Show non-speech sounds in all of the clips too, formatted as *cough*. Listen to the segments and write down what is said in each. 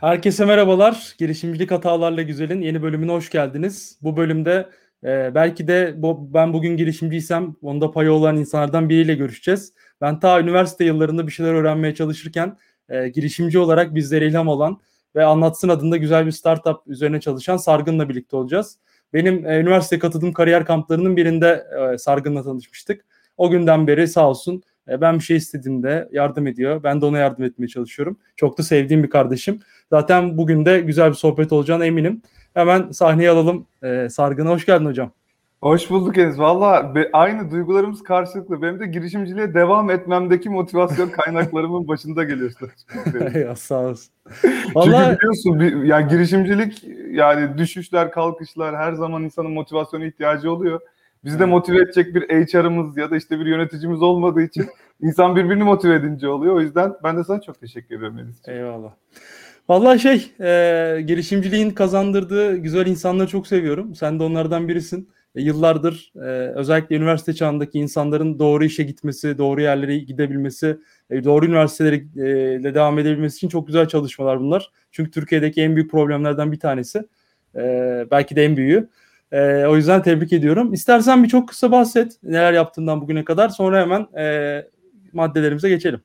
Herkese merhabalar. Girişimcilik Hatalarla Güzel'in yeni bölümüne hoş geldiniz. Bu bölümde e, belki de bu, ben bugün girişimciysem onda payı olan insanlardan biriyle görüşeceğiz. Ben ta üniversite yıllarında bir şeyler öğrenmeye çalışırken e, girişimci olarak bizlere ilham olan ve Anlatsın adında güzel bir startup üzerine çalışan Sargın'la birlikte olacağız. Benim e, üniversite katıldığım kariyer kamplarının birinde e, Sargın'la tanışmıştık. O günden beri sağ olsun e, ben bir şey istediğimde yardım ediyor. Ben de ona yardım etmeye çalışıyorum. Çok da sevdiğim bir kardeşim. Zaten bugün de güzel bir sohbet olacağına eminim. Hemen sahneye alalım. Ee, Sargın'a hoş geldin hocam. Hoş bulduk Enes. Valla aynı duygularımız karşılıklı. Benim de girişimciliğe devam etmemdeki motivasyon kaynaklarımın *laughs* başında geliyorsun. ya sağ olasın. Vallahi... Çünkü biliyorsun bir, yani girişimcilik yani düşüşler, kalkışlar her zaman insanın motivasyona ihtiyacı oluyor. Bizi de motive edecek bir HR'ımız ya da işte bir yöneticimiz olmadığı için *laughs* insan birbirini motive edince oluyor. O yüzden ben de sana çok teşekkür ederim Enes. Eyvallah. Vallahi şey, e, girişimciliğin kazandırdığı güzel insanları çok seviyorum. Sen de onlardan birisin. E, yıllardır e, özellikle üniversite çağındaki insanların doğru işe gitmesi, doğru yerlere gidebilmesi, e, doğru üniversitelerle devam edebilmesi için çok güzel çalışmalar bunlar. Çünkü Türkiye'deki en büyük problemlerden bir tanesi. E, belki de en büyüğü. E, o yüzden tebrik ediyorum. İstersen bir çok kısa bahset neler yaptığından bugüne kadar. Sonra hemen e, maddelerimize geçelim.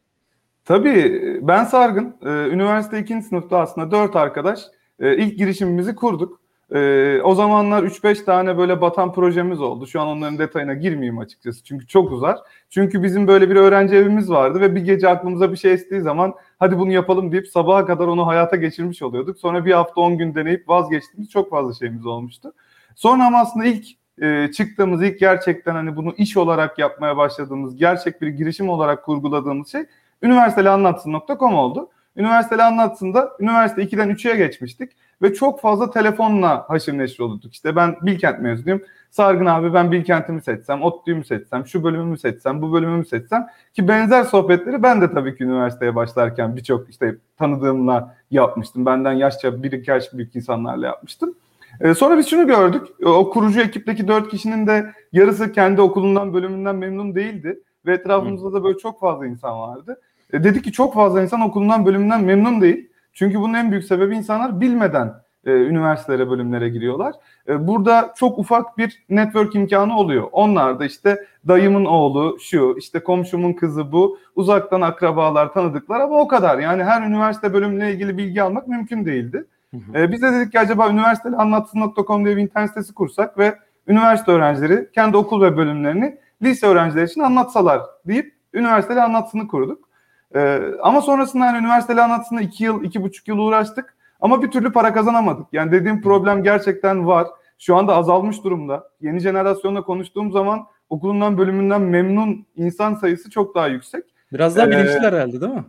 Tabii ben Sargın. Ee, üniversite ikinci sınıfta aslında dört arkadaş e, ilk girişimimizi kurduk. Ee, o zamanlar 3-5 tane böyle batan projemiz oldu. Şu an onların detayına girmeyeyim açıkçası çünkü çok uzar. Çünkü bizim böyle bir öğrenci evimiz vardı ve bir gece aklımıza bir şey estiği zaman hadi bunu yapalım deyip sabaha kadar onu hayata geçirmiş oluyorduk. Sonra bir hafta 10 gün deneyip vazgeçtiğimiz çok fazla şeyimiz olmuştu. Sonra ama aslında ilk e, çıktığımız ilk gerçekten hani bunu iş olarak yapmaya başladığımız, gerçek bir girişim olarak kurguladığımız şey üniversitelianlatsın.com oldu. Üniversiteli anlatsında üniversite 2'den 3'e geçmiştik ve çok fazla telefonla haşır neşir olurduk. İşte ben Bilkent mezunuyum. Sargın abi ben Bilkent'imi seçsem, ODTÜ'yü seçsem, şu bölümümü seçsem, bu bölümümü seçsem ki benzer sohbetleri ben de tabii ki üniversiteye başlarken birçok işte tanıdığımla yapmıştım. Benden yaşça bir iki yaş büyük insanlarla yapmıştım. Ee, sonra biz şunu gördük. O kurucu ekipteki dört kişinin de yarısı kendi okulundan, bölümünden memnun değildi. Ve etrafımızda da böyle çok fazla insan vardı. E, dedi ki çok fazla insan okulundan bölümünden memnun değil. Çünkü bunun en büyük sebebi insanlar bilmeden e, üniversitelere, bölümlere giriyorlar. E, burada çok ufak bir network imkanı oluyor. Onlar da işte dayımın oğlu şu, işte komşumun kızı bu, uzaktan akrabalar, tanıdıklar ama o kadar. Yani her üniversite bölümüyle ilgili bilgi almak mümkün değildi. E, biz de dedik ki acaba üniversiteli anlatsın.com diye bir internet sitesi kursak ve üniversite öğrencileri kendi okul ve bölümlerini lise öğrencileri için anlatsalar deyip üniversiteli anlatsını kurduk. Ee, ama sonrasında yani üniversiteli anlatısında iki yıl, iki buçuk yıl uğraştık. Ama bir türlü para kazanamadık. Yani dediğim problem gerçekten var. Şu anda azalmış durumda. Yeni jenerasyonla konuştuğum zaman okulundan bölümünden memnun insan sayısı çok daha yüksek. Biraz daha bilinçliler ee, herhalde değil mi?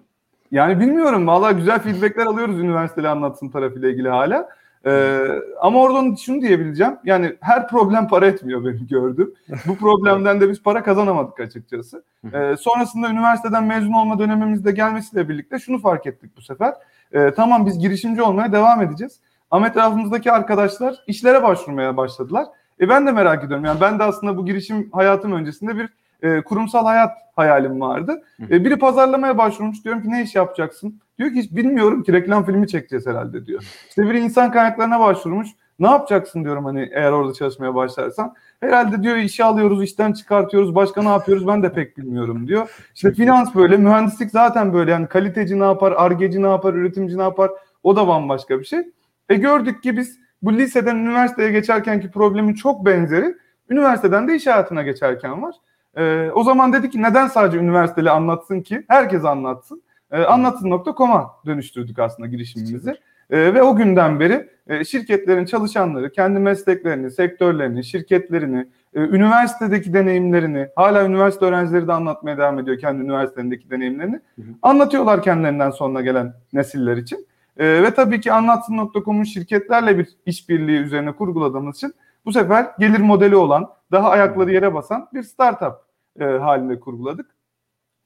Yani bilmiyorum. Valla güzel feedbackler alıyoruz üniversiteli anlatsın tarafıyla ilgili hala. Ee, ama oradan şunu diyebileceğim. Yani her problem para etmiyor benim gördüğüm. Bu problemden de biz para kazanamadık açıkçası. Ee, sonrasında üniversiteden mezun olma dönemimizde gelmesiyle birlikte şunu fark ettik bu sefer. Ee, tamam biz girişimci olmaya devam edeceğiz. Ama etrafımızdaki arkadaşlar işlere başvurmaya başladılar. E ben de merak ediyorum. Yani ben de aslında bu girişim hayatım öncesinde bir e, kurumsal hayat hayalim vardı. E, biri pazarlamaya başvurmuş. Diyorum ki ne iş yapacaksın? Diyor ki hiç bilmiyorum ki reklam filmi çekeceğiz herhalde diyor. İşte biri insan kaynaklarına başvurmuş. Ne yapacaksın diyorum hani eğer orada çalışmaya başlarsan. Herhalde diyor işe alıyoruz, işten çıkartıyoruz, başka ne yapıyoruz ben de pek bilmiyorum diyor. İşte finans böyle, mühendislik zaten böyle yani kaliteci ne yapar, argeci ne yapar, üretimci ne yapar o da bambaşka bir şey. E gördük ki biz bu liseden üniversiteye geçerkenki problemin çok benzeri üniversiteden de iş hayatına geçerken var. E, o zaman dedi ki neden sadece üniversiteli anlatsın ki? Herkes anlatsın. E, anlatsın.com'a dönüştürdük aslında girişimimizi. E, ve o günden beri e, şirketlerin çalışanları kendi mesleklerini, sektörlerini, şirketlerini, e, üniversitedeki deneyimlerini, hala üniversite öğrencileri de anlatmaya devam ediyor kendi üniversitelerindeki deneyimlerini. Hı hı. Anlatıyorlar kendilerinden sonra gelen nesiller için. E, ve tabii ki anlatsın.com'un şirketlerle bir işbirliği üzerine kurguladığımız için bu sefer gelir modeli olan, daha ayakları yere basan bir startup e, halinde kurguladık.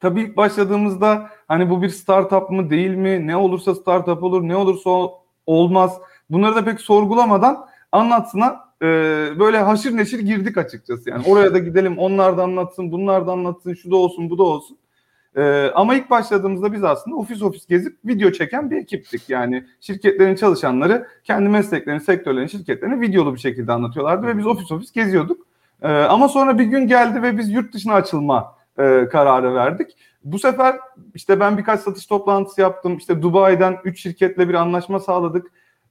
Tabii ilk başladığımızda hani bu bir startup mı değil mi, ne olursa startup olur, ne olursa olmaz. Bunları da pek sorgulamadan anlatsına e, böyle haşır neşir girdik açıkçası. Yani oraya da gidelim, onlar da anlatsın, bunlar da anlatsın, şu da olsun, bu da olsun. Ee, ama ilk başladığımızda biz aslında ofis ofis gezip video çeken bir ekiptik. Yani şirketlerin çalışanları kendi mesleklerini, sektörlerin, şirketlerini videolu bir şekilde anlatıyorlardı ve biz ofis ofis geziyorduk. Ee, ama sonra bir gün geldi ve biz yurt dışına açılma e, kararı verdik. Bu sefer işte ben birkaç satış toplantısı yaptım. İşte Dubai'den 3 şirketle bir anlaşma sağladık.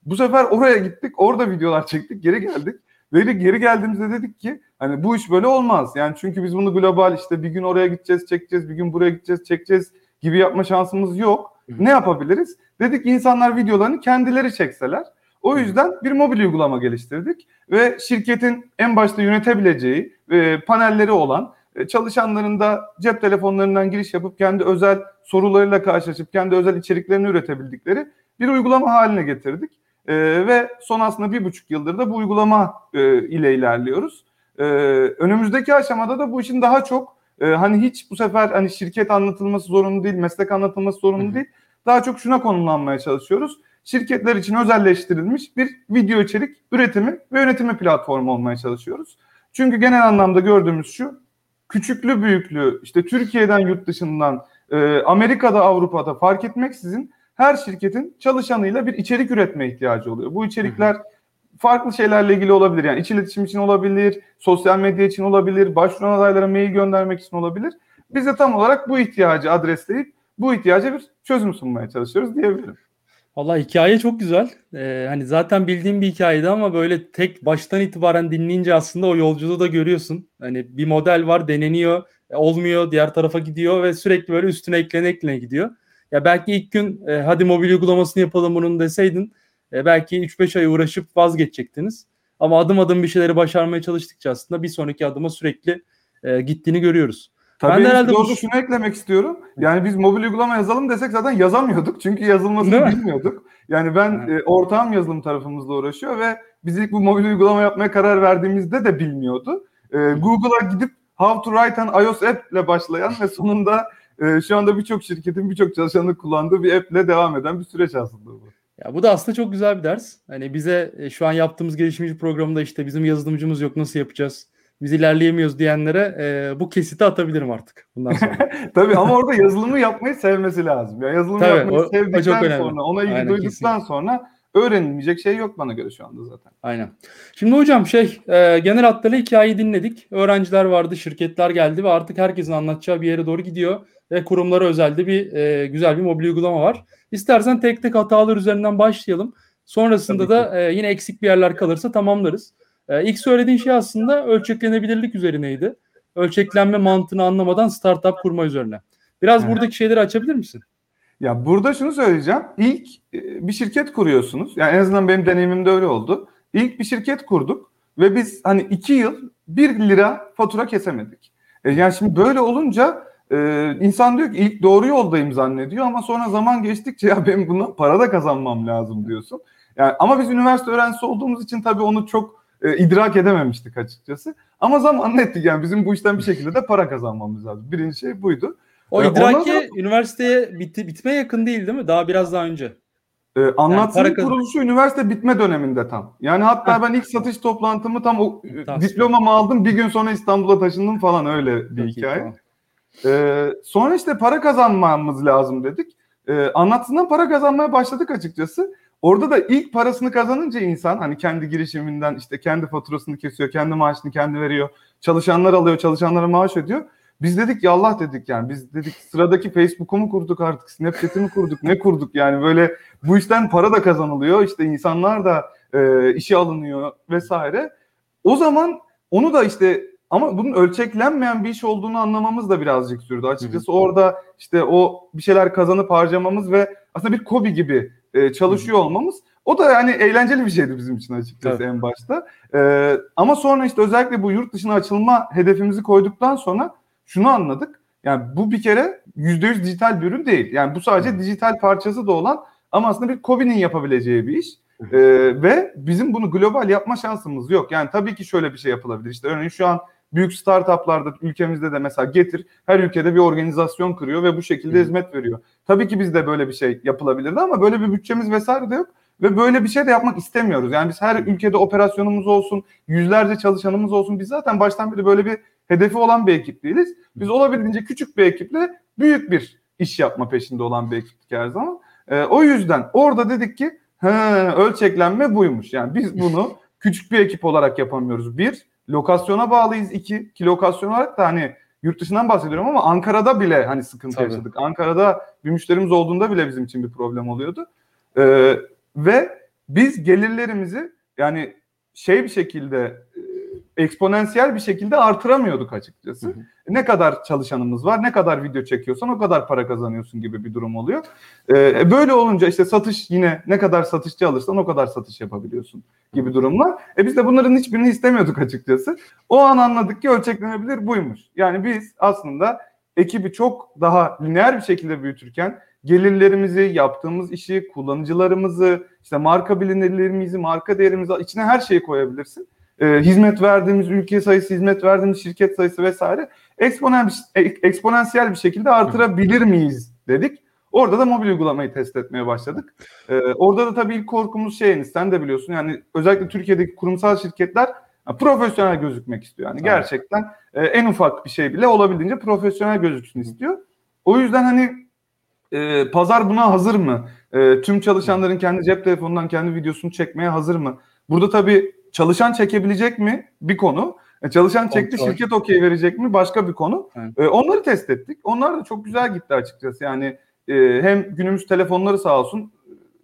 Bu sefer oraya gittik, orada videolar çektik, geri geldik. Ve geri geldiğimizde dedik ki hani bu iş böyle olmaz. Yani çünkü biz bunu global işte bir gün oraya gideceğiz, çekeceğiz, bir gün buraya gideceğiz, çekeceğiz gibi yapma şansımız yok. Ne yapabiliriz? Dedik insanlar videolarını kendileri çekseler. O yüzden bir mobil uygulama geliştirdik ve şirketin en başta yönetebileceği e, panelleri olan e, çalışanların da cep telefonlarından giriş yapıp kendi özel sorularıyla karşılaşıp kendi özel içeriklerini üretebildikleri bir uygulama haline getirdik. E, ve son aslında bir buçuk yıldır da bu uygulama e, ile ilerliyoruz. E, önümüzdeki aşamada da bu işin daha çok e, hani hiç bu sefer hani şirket anlatılması zorunlu değil, meslek anlatılması zorunlu değil. Daha çok şuna konumlanmaya çalışıyoruz. Şirketler için özelleştirilmiş bir video içerik üretimi ve yönetimi platformu olmaya çalışıyoruz. Çünkü genel anlamda gördüğümüz şu, küçüklü büyüklü, işte Türkiye'den yurt dışından, e, Amerika'da Avrupa'da fark etmeksizin her şirketin çalışanıyla bir içerik üretme ihtiyacı oluyor. Bu içerikler farklı şeylerle ilgili olabilir. Yani iç iletişim için olabilir, sosyal medya için olabilir, başvuran adaylara mail göndermek için olabilir. Biz de tam olarak bu ihtiyacı adresleyip bu ihtiyaca bir çözüm sunmaya çalışıyoruz diyebilirim. Valla hikaye çok güzel. Ee, hani zaten bildiğim bir hikayeydi ama böyle tek baştan itibaren dinleyince aslında o yolculuğu da görüyorsun. Hani bir model var deneniyor, olmuyor, diğer tarafa gidiyor ve sürekli böyle üstüne eklene eklene gidiyor. Ya belki ilk gün e, hadi mobil uygulamasını yapalım bunun deseydin e, belki 3-5 ay uğraşıp vazgeçecektiniz. Ama adım adım bir şeyleri başarmaya çalıştıkça aslında bir sonraki adıma sürekli e, gittiğini görüyoruz. Tabii ben de herhalde bu... şunu eklemek istiyorum. Yani biz mobil uygulama yazalım desek zaten yazamıyorduk. Çünkü yazılmasını bilmiyorduk. Yani ben e, ortağım yazılım tarafımızla uğraşıyor ve biz ilk bu mobil uygulama yapmaya karar verdiğimizde de bilmiyordu. E, Google'a gidip How to Write an iOS App ile başlayan ve sonunda e, şu anda birçok şirketin birçok çalışanın kullandığı bir app ile devam eden bir süreç aslında bu. Ya bu da aslında çok güzel bir ders. Hani bize e, şu an yaptığımız gelişimci programda işte bizim yazılımcımız yok nasıl yapacağız? Biz ilerleyemiyoruz diyenlere e, bu kesiti atabilirim artık bundan sonra. *laughs* Tabii ama orada yazılımı yapmayı sevmesi lazım. Ya yazılımı Tabii, yapmayı o, sevdikten o sonra, ona ilgi Aynen, duyduktan kesinlikle. sonra öğrenilmeyecek şey yok bana göre şu anda zaten. Aynen. Şimdi hocam şey e, genel hatlarıyla hikayeyi dinledik. Öğrenciler vardı, şirketler geldi ve artık herkesin anlatacağı bir yere doğru gidiyor ve kurumlara özelde bir e, güzel bir mobil uygulama var. İstersen tek tek hatalar üzerinden başlayalım. Sonrasında da e, yine eksik bir yerler kalırsa tamamlarız. E, ilk söylediğin şey aslında ölçeklenebilirlik üzerineydi. Ölçeklenme mantığını anlamadan startup kurma üzerine. Biraz evet. buradaki şeyleri açabilir misin? Ya burada şunu söyleyeceğim. İlk e, bir şirket kuruyorsunuz. Yani en azından benim deneyimimde öyle oldu. İlk bir şirket kurduk ve biz hani iki yıl bir lira fatura kesemedik. E yani şimdi böyle olunca e, insan diyor ki ilk doğru yoldayım zannediyor ama sonra zaman geçtikçe ya benim bundan para da kazanmam lazım diyorsun. Yani ama biz üniversite öğrencisi olduğumuz için tabii onu çok e, idrak edememiştik açıkçası. Ama zamanla ettik yani bizim bu işten bir şekilde de para kazanmamız lazım. Birinci şey buydu. O e, idraki da, üniversiteye bit, bitme yakın değil değil mi? Daha biraz daha önce. E, anlatsın yani kuruluşu üniversite bitme döneminde tam. Yani hatta ben ilk satış toplantımı tam o Tasvip. diplomamı aldım bir gün sonra İstanbul'a taşındım falan öyle bir Çok hikaye. Tamam. Ee, sonra işte para kazanmamız lazım dedik. Ee, anlatsından para kazanmaya başladık açıkçası. Orada da ilk parasını kazanınca insan hani kendi girişiminden işte kendi faturasını kesiyor, kendi maaşını kendi veriyor. Çalışanlar alıyor, çalışanlara maaş ödüyor. Biz dedik ya Allah dedik yani biz dedik sıradaki Facebook'u mu kurduk artık Snapchat'i mi kurduk ne kurduk yani böyle bu işten para da kazanılıyor işte insanlar da e, işe alınıyor vesaire. O zaman onu da işte ama bunun ölçeklenmeyen bir iş olduğunu anlamamız da birazcık sürdü. Açıkçası orada işte o bir şeyler kazanıp harcamamız ve aslında bir kobi gibi e, çalışıyor olmamız o da yani eğlenceli bir şeydi bizim için açıkçası Tabii. en başta. Ee, ama sonra işte özellikle bu yurt dışına açılma hedefimizi koyduktan sonra şunu anladık. Yani bu bir kere %100 dijital bir ürün değil. Yani bu sadece Hı. dijital parçası da olan ama aslında bir COBI'nin yapabileceği bir iş. Ee, ve bizim bunu global yapma şansımız yok. Yani tabii ki şöyle bir şey yapılabilir. İşte örneğin şu an büyük startuplarda ülkemizde de mesela getir her ülkede bir organizasyon kuruyor ve bu şekilde hizmet veriyor. Tabii ki bizde böyle bir şey yapılabilirdi ama böyle bir bütçemiz vesaire de yok. Ve böyle bir şey de yapmak istemiyoruz. Yani biz her ülkede operasyonumuz olsun, yüzlerce çalışanımız olsun. Biz zaten baştan beri böyle bir hedefi olan bir ekip değiliz. Biz olabildiğince küçük bir ekiple büyük bir iş yapma peşinde olan bir ekiptik her zaman. E, o yüzden orada dedik ki He, ölçeklenme buymuş. Yani biz bunu *laughs* küçük bir ekip olarak yapamıyoruz. Bir, lokasyona bağlıyız. İki, ki lokasyon olarak da hani yurt dışından bahsediyorum ama Ankara'da bile hani sıkıntı Tabii. yaşadık. Ankara'da bir müşterimiz olduğunda bile bizim için bir problem oluyordu. Ee, ve biz gelirlerimizi yani şey bir şekilde eksponansiyel bir şekilde artıramıyorduk açıkçası. Hı hı. Ne kadar çalışanımız var, ne kadar video çekiyorsan o kadar para kazanıyorsun gibi bir durum oluyor. Ee, böyle olunca işte satış yine ne kadar satışçı alırsan o kadar satış yapabiliyorsun gibi durumlar. E biz de bunların hiçbirini istemiyorduk açıkçası. O an anladık ki ölçeklenebilir buymuş. Yani biz aslında ekibi çok daha lineer bir şekilde büyütürken gelirlerimizi, yaptığımız işi, kullanıcılarımızı, işte marka bilinirlerimizi, marka değerimizi içine her şeyi koyabilirsin e, hizmet verdiğimiz ülke sayısı, hizmet verdiğimiz şirket sayısı vesaire eksponansiyel bir şekilde artırabilir miyiz dedik. Orada da mobil uygulamayı test etmeye başladık. Ee, orada da tabii ilk korkumuz şey sen de biliyorsun yani özellikle Türkiye'deki kurumsal şirketler profesyonel gözükmek istiyor. Yani gerçekten e, en ufak bir şey bile olabildiğince profesyonel gözüksün istiyor. O yüzden hani e, pazar buna hazır mı? E, tüm çalışanların kendi cep telefonundan kendi videosunu çekmeye hazır mı? Burada tabii çalışan çekebilecek mi? Bir konu. E, çalışan çekti Kontrol. şirket okey verecek mi? Başka bir konu. Evet. E, onları test ettik. Onlar da çok güzel gitti açıkçası. Yani e, hem günümüz telefonları sağ olsun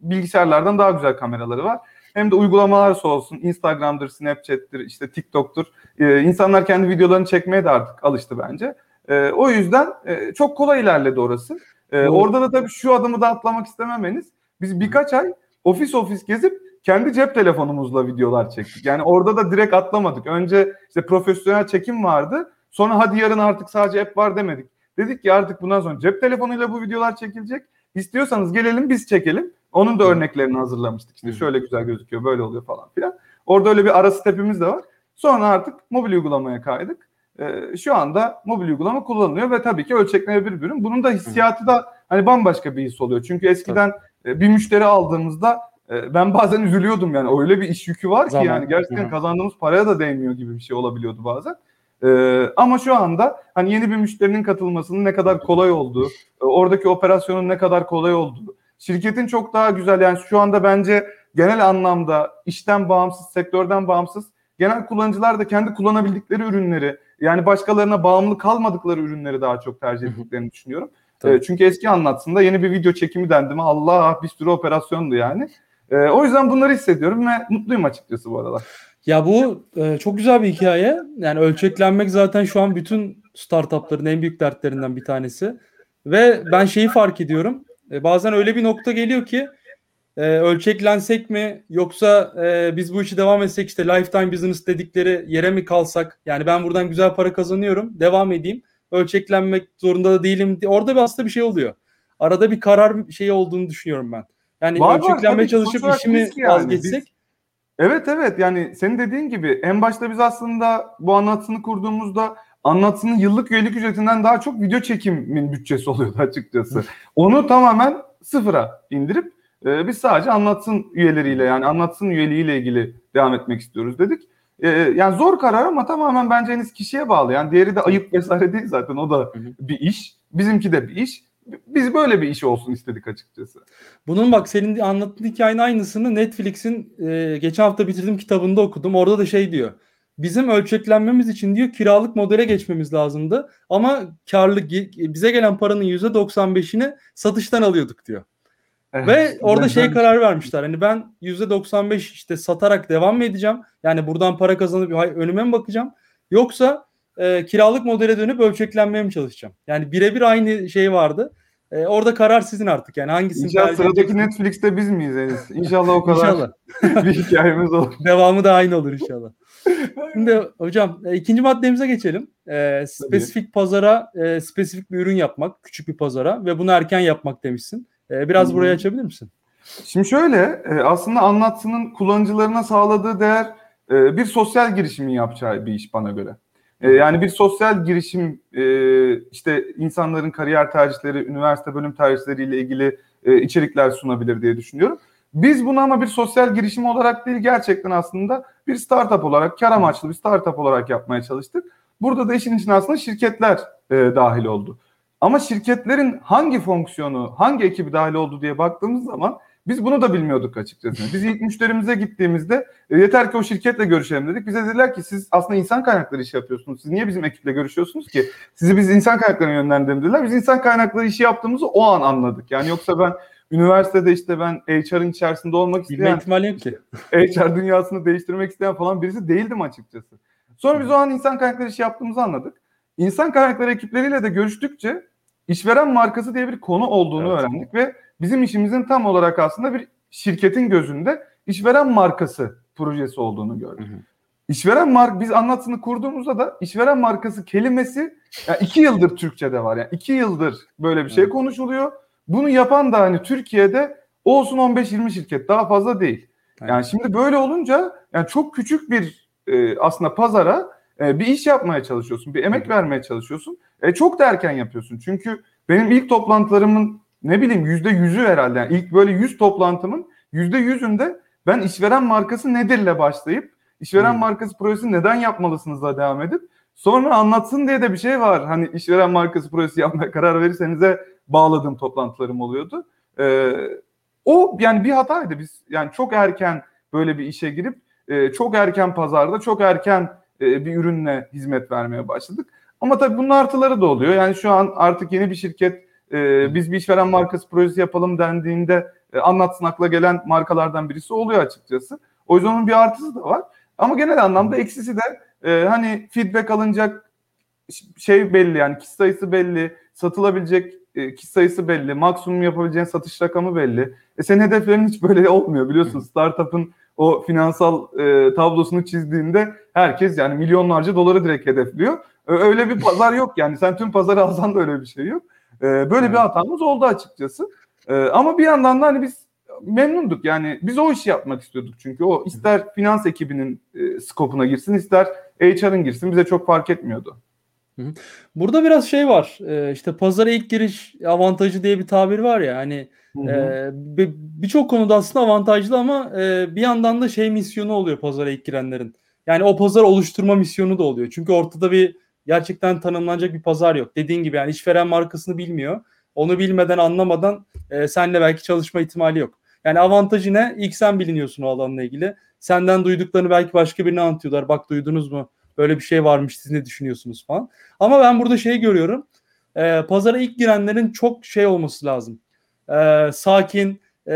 bilgisayarlardan daha güzel kameraları var. Hem de uygulamalar sağ olsun. Instagram'dır, Snapchat'tir, işte TikTok'tur. E, insanlar kendi videolarını çekmeye de artık alıştı bence. E, o yüzden e, çok kolay ilerledi orası. E, orada da tabii şu adımı da atlamak istememeniz. Biz birkaç ay ofis ofis gezip kendi cep telefonumuzla videolar çektik. Yani orada da direkt atlamadık. Önce işte profesyonel çekim vardı. Sonra hadi yarın artık sadece app var demedik. Dedik ki artık bundan sonra cep telefonuyla bu videolar çekilecek. İstiyorsanız gelelim biz çekelim. Onun da örneklerini hazırlamıştık. İşte şöyle güzel gözüküyor, böyle oluyor falan filan. Orada öyle bir ara stepimiz de var. Sonra artık mobil uygulamaya kaydık. Ee, şu anda mobil uygulama kullanılıyor ve tabii ki ölçeklenebilir bir ürün. Bunun da hissiyatı da hani bambaşka bir his oluyor. Çünkü eskiden tabii. bir müşteri aldığımızda ben bazen üzülüyordum yani öyle bir iş yükü var ki Zaman. yani gerçekten Hı-hı. kazandığımız paraya da değmiyor gibi bir şey olabiliyordu bazen. Ee, ama şu anda hani yeni bir müşterinin katılmasının ne kadar kolay olduğu, e, oradaki operasyonun ne kadar kolay olduğu, şirketin çok daha güzel yani şu anda bence genel anlamda işten bağımsız, sektörden bağımsız genel kullanıcılar da kendi kullanabildikleri ürünleri yani başkalarına bağımlı kalmadıkları ürünleri daha çok tercih ettiklerini düşünüyorum. E, çünkü eski anlatsında yeni bir video çekimi dendi mi Allah bir sürü operasyondu yani. E, o yüzden bunları hissediyorum ve mutluyum açıkçası bu aralar. Ya bu e, çok güzel bir hikaye. Yani ölçeklenmek zaten şu an bütün startupların en büyük dertlerinden bir tanesi. Ve ben şeyi fark ediyorum. E, bazen öyle bir nokta geliyor ki e, ölçeklensek mi yoksa e, biz bu işi devam etsek işte lifetime business dedikleri yere mi kalsak? Yani ben buradan güzel para kazanıyorum. Devam edeyim. Ölçeklenmek zorunda da değilim. Orada bir aslında bir şey oluyor. Arada bir karar şeyi olduğunu düşünüyorum ben. Yani var, ölçeklenmeye çalışıp işimi yani. vazgeçsek. Biz, evet evet yani senin dediğin gibi en başta biz aslında bu anlatısını kurduğumuzda anlatısının yıllık üyelik ücretinden daha çok video çekimin bütçesi oluyordu açıkçası. Onu tamamen sıfıra indirip e, biz sadece anlatsın üyeleriyle yani anlatsın üyeliğiyle ilgili devam etmek istiyoruz dedik. E, yani zor karar ama tamamen bence henüz kişiye bağlı. Yani diğeri de ayıp vesaire değil zaten o da bir iş. Bizimki de bir iş biz böyle bir iş olsun istedik açıkçası. Bunun bak senin anlattığın hikayenin aynısını Netflix'in e, geçen hafta bitirdim kitabında okudum. Orada da şey diyor. Bizim ölçeklenmemiz için diyor kiralık modele geçmemiz lazımdı. Ama karlı bize gelen paranın %95'ini satıştan alıyorduk diyor. Evet, Ve orada şey ben... karar vermişler. Hani ben %95 işte satarak devam mı edeceğim? Yani buradan para kazanıp önüme mi bakacağım? Yoksa e, kiralık modele dönüp ölçeklenmeye mi çalışacağım? Yani birebir aynı şey vardı. E, orada karar sizin artık yani hangisini İnşallah sıradaki Netflix'te biz miyiz Enes? İnşallah o kadar İnşallah. *laughs* bir hikayemiz olur. Devamı da aynı olur inşallah. *laughs* Şimdi hocam e, ikinci maddemize geçelim. E, spesifik Tabii. pazara e, spesifik bir ürün yapmak, küçük bir pazara ve bunu erken yapmak demişsin. E, biraz hmm. burayı açabilir misin? Şimdi şöyle e, aslında anlatsının kullanıcılarına sağladığı değer e, bir sosyal girişimin yapacağı bir iş bana göre. E, yani bir sosyal girişim e, işte insanların kariyer tercihleri, üniversite bölüm tercihleriyle ilgili e, içerikler sunabilir diye düşünüyorum. Biz bunu ama bir sosyal girişim olarak değil gerçekten aslında bir startup olarak, kar amaçlı bir startup olarak yapmaya çalıştık. Burada da işin içine aslında şirketler e, dahil oldu. Ama şirketlerin hangi fonksiyonu, hangi ekibi dahil oldu diye baktığımız zaman biz bunu da bilmiyorduk açıkçası. Biz ilk müşterimize gittiğimizde e, yeter ki o şirketle görüşelim dedik. Bize dediler ki siz aslında insan kaynakları işi yapıyorsunuz. Siz niye bizim ekiple görüşüyorsunuz ki? Sizi biz insan kaynaklarına yönlendirelim dediler. Biz insan kaynakları işi yaptığımızı o an anladık. Yani yoksa ben üniversitede işte ben HR'ın içerisinde olmak Bilme isteyen, ihtimali yok ki. HR dünyasını değiştirmek isteyen falan birisi değildim açıkçası. Sonra biz o an insan kaynakları işi yaptığımızı anladık. İnsan kaynakları ekipleriyle de görüştükçe işveren markası diye bir konu olduğunu Evet. öğrendik ve bizim işimizin tam olarak aslında bir şirketin gözünde işveren markası projesi olduğunu gördük. Hı hı. İşveren mark biz anlatısını kurduğumuzda da işveren markası kelimesi yani iki yıldır Türkçe'de var. Yani iki yıldır böyle bir şey konuşuluyor. Bunu yapan da hani Türkiye'de olsun 15-20 şirket daha fazla değil. Yani şimdi böyle olunca yani çok küçük bir e, aslında pazara e, bir iş yapmaya çalışıyorsun, bir emek vermeye çalışıyorsun. E, çok da erken yapıyorsun. Çünkü benim ilk toplantılarımın ne bileyim yüzde yüzü herhalde. Yani ilk böyle yüz toplantımın yüzde yüzünde ben işveren markası nedirle başlayıp işveren Hı. markası projesi neden yapmalısınızla devam edip sonra anlatsın diye de bir şey var. Hani işveren markası projesi yapmaya karar verirsenize bağladığım toplantılarım oluyordu. Ee, o yani bir hataydı. Biz yani çok erken böyle bir işe girip e, çok erken pazarda çok erken e, bir ürünle hizmet vermeye başladık. Ama tabii bunun artıları da oluyor. Yani şu an artık yeni bir şirket e, biz bir işveren markası projesi yapalım dendiğinde e, anlatsın akla gelen markalardan birisi oluyor açıkçası. O yüzden onun bir artısı da var. Ama genel anlamda eksisi de e, hani feedback alınacak şey belli yani kişi sayısı belli, satılabilecek e, kişi sayısı belli, maksimum yapabileceğin satış rakamı belli. E senin hedeflerin hiç böyle *laughs* olmuyor biliyorsun. Startup'ın o finansal e, tablosunu çizdiğinde herkes yani milyonlarca doları direkt hedefliyor. Öyle bir pazar yok yani. Sen tüm pazarı alsan da öyle bir şey yok. E, böyle bir Evet. hatamız oldu açıkçası. E, ama bir yandan da hani biz memnunduk yani biz o işi yapmak istiyorduk çünkü o ister finans ekibinin e, skopuna girsin ister HR'ın girsin bize çok fark etmiyordu. Burada biraz şey var. Ee, işte pazara ilk giriş avantajı diye bir tabir var ya. Hani e, bir- birçok konuda aslında avantajlı ama e, bir yandan da şey misyonu oluyor pazara ilk girenlerin. Yani o pazar oluşturma misyonu da oluyor. Çünkü ortada bir gerçekten tanımlanacak bir pazar yok. Dediğin gibi yani işveren markasını bilmiyor. Onu bilmeden anlamadan e, seninle belki çalışma ihtimali yok. Yani avantajı ne? İlk sen biliniyorsun o alanla ilgili. Senden duyduklarını belki başka birine anlatıyorlar. Bak duydunuz mu? Böyle bir şey varmış siz ne düşünüyorsunuz falan. Ama ben burada şey görüyorum. E, pazara ilk girenlerin çok şey olması lazım. E, sakin, e,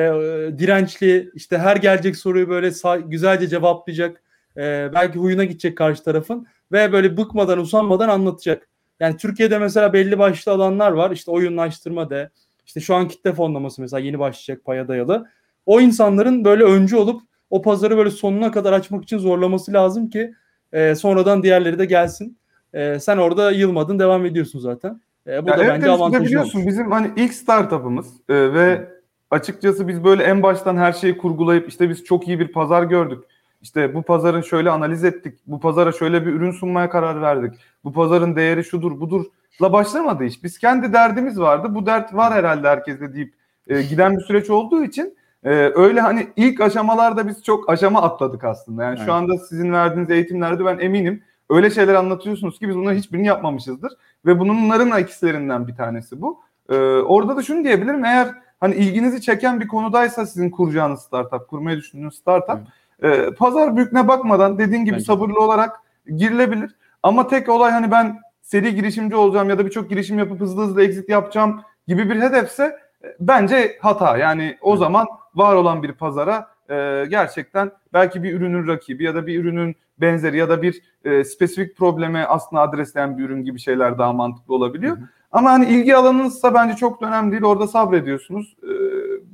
dirençli, işte her gelecek soruyu böyle güzelce cevaplayacak. E, belki huyuna gidecek karşı tarafın ve böyle bıkmadan, usanmadan anlatacak. Yani Türkiye'de mesela belli başlı alanlar var. İşte oyunlaştırma de, işte şu an kitle fonlaması mesela yeni başlayacak paya dayalı. O insanların böyle öncü olup o pazarı böyle sonuna kadar açmak için zorlaması lazım ki e, sonradan diğerleri de gelsin. E, sen orada yılmadın devam ediyorsun zaten. E, bu Ya da evet, bence avantajı biliyorsun olmuş. bizim hani ilk startup'ımız e, ve açıkçası biz böyle en baştan her şeyi kurgulayıp işte biz çok iyi bir pazar gördük. İşte bu pazarın şöyle analiz ettik. Bu pazara şöyle bir ürün sunmaya karar verdik. Bu pazarın değeri şudur budur. La başlamadı iş. Biz kendi derdimiz vardı. Bu dert var herhalde herkeste deyip e, giden bir süreç olduğu için e, öyle hani ilk aşamalarda biz çok aşama atladık aslında. Yani Evet. şu anda sizin verdiğiniz eğitimlerde ben eminim öyle şeyler anlatıyorsunuz ki biz bunların hiçbirini yapmamışızdır. Ve bunların ikilerinden bir tanesi bu. Ee, orada da şunu diyebilirim. Eğer hani ilginizi çeken bir konudaysa sizin kuracağınız startup, kurmayı düşündüğünüz startup, e, pazar büyüklüğüne bakmadan dediğin gibi Bence. sabırlı olarak girilebilir. Ama tek olay hani ben seri girişimci olacağım ya da birçok girişim yapıp hızlı hızlı exit yapacağım gibi bir hedefse e, bence hata. Yani o Evet. zaman var olan bir pazara e, gerçekten belki bir ürünün rakibi ya da bir ürünün benzeri ya da bir e, spesifik probleme aslında adresleyen bir ürün gibi şeyler daha mantıklı olabiliyor. Hı hı. Ama hani ilgi alanınızsa bence çok da önemli değil. Orada sabrediyorsunuz. E,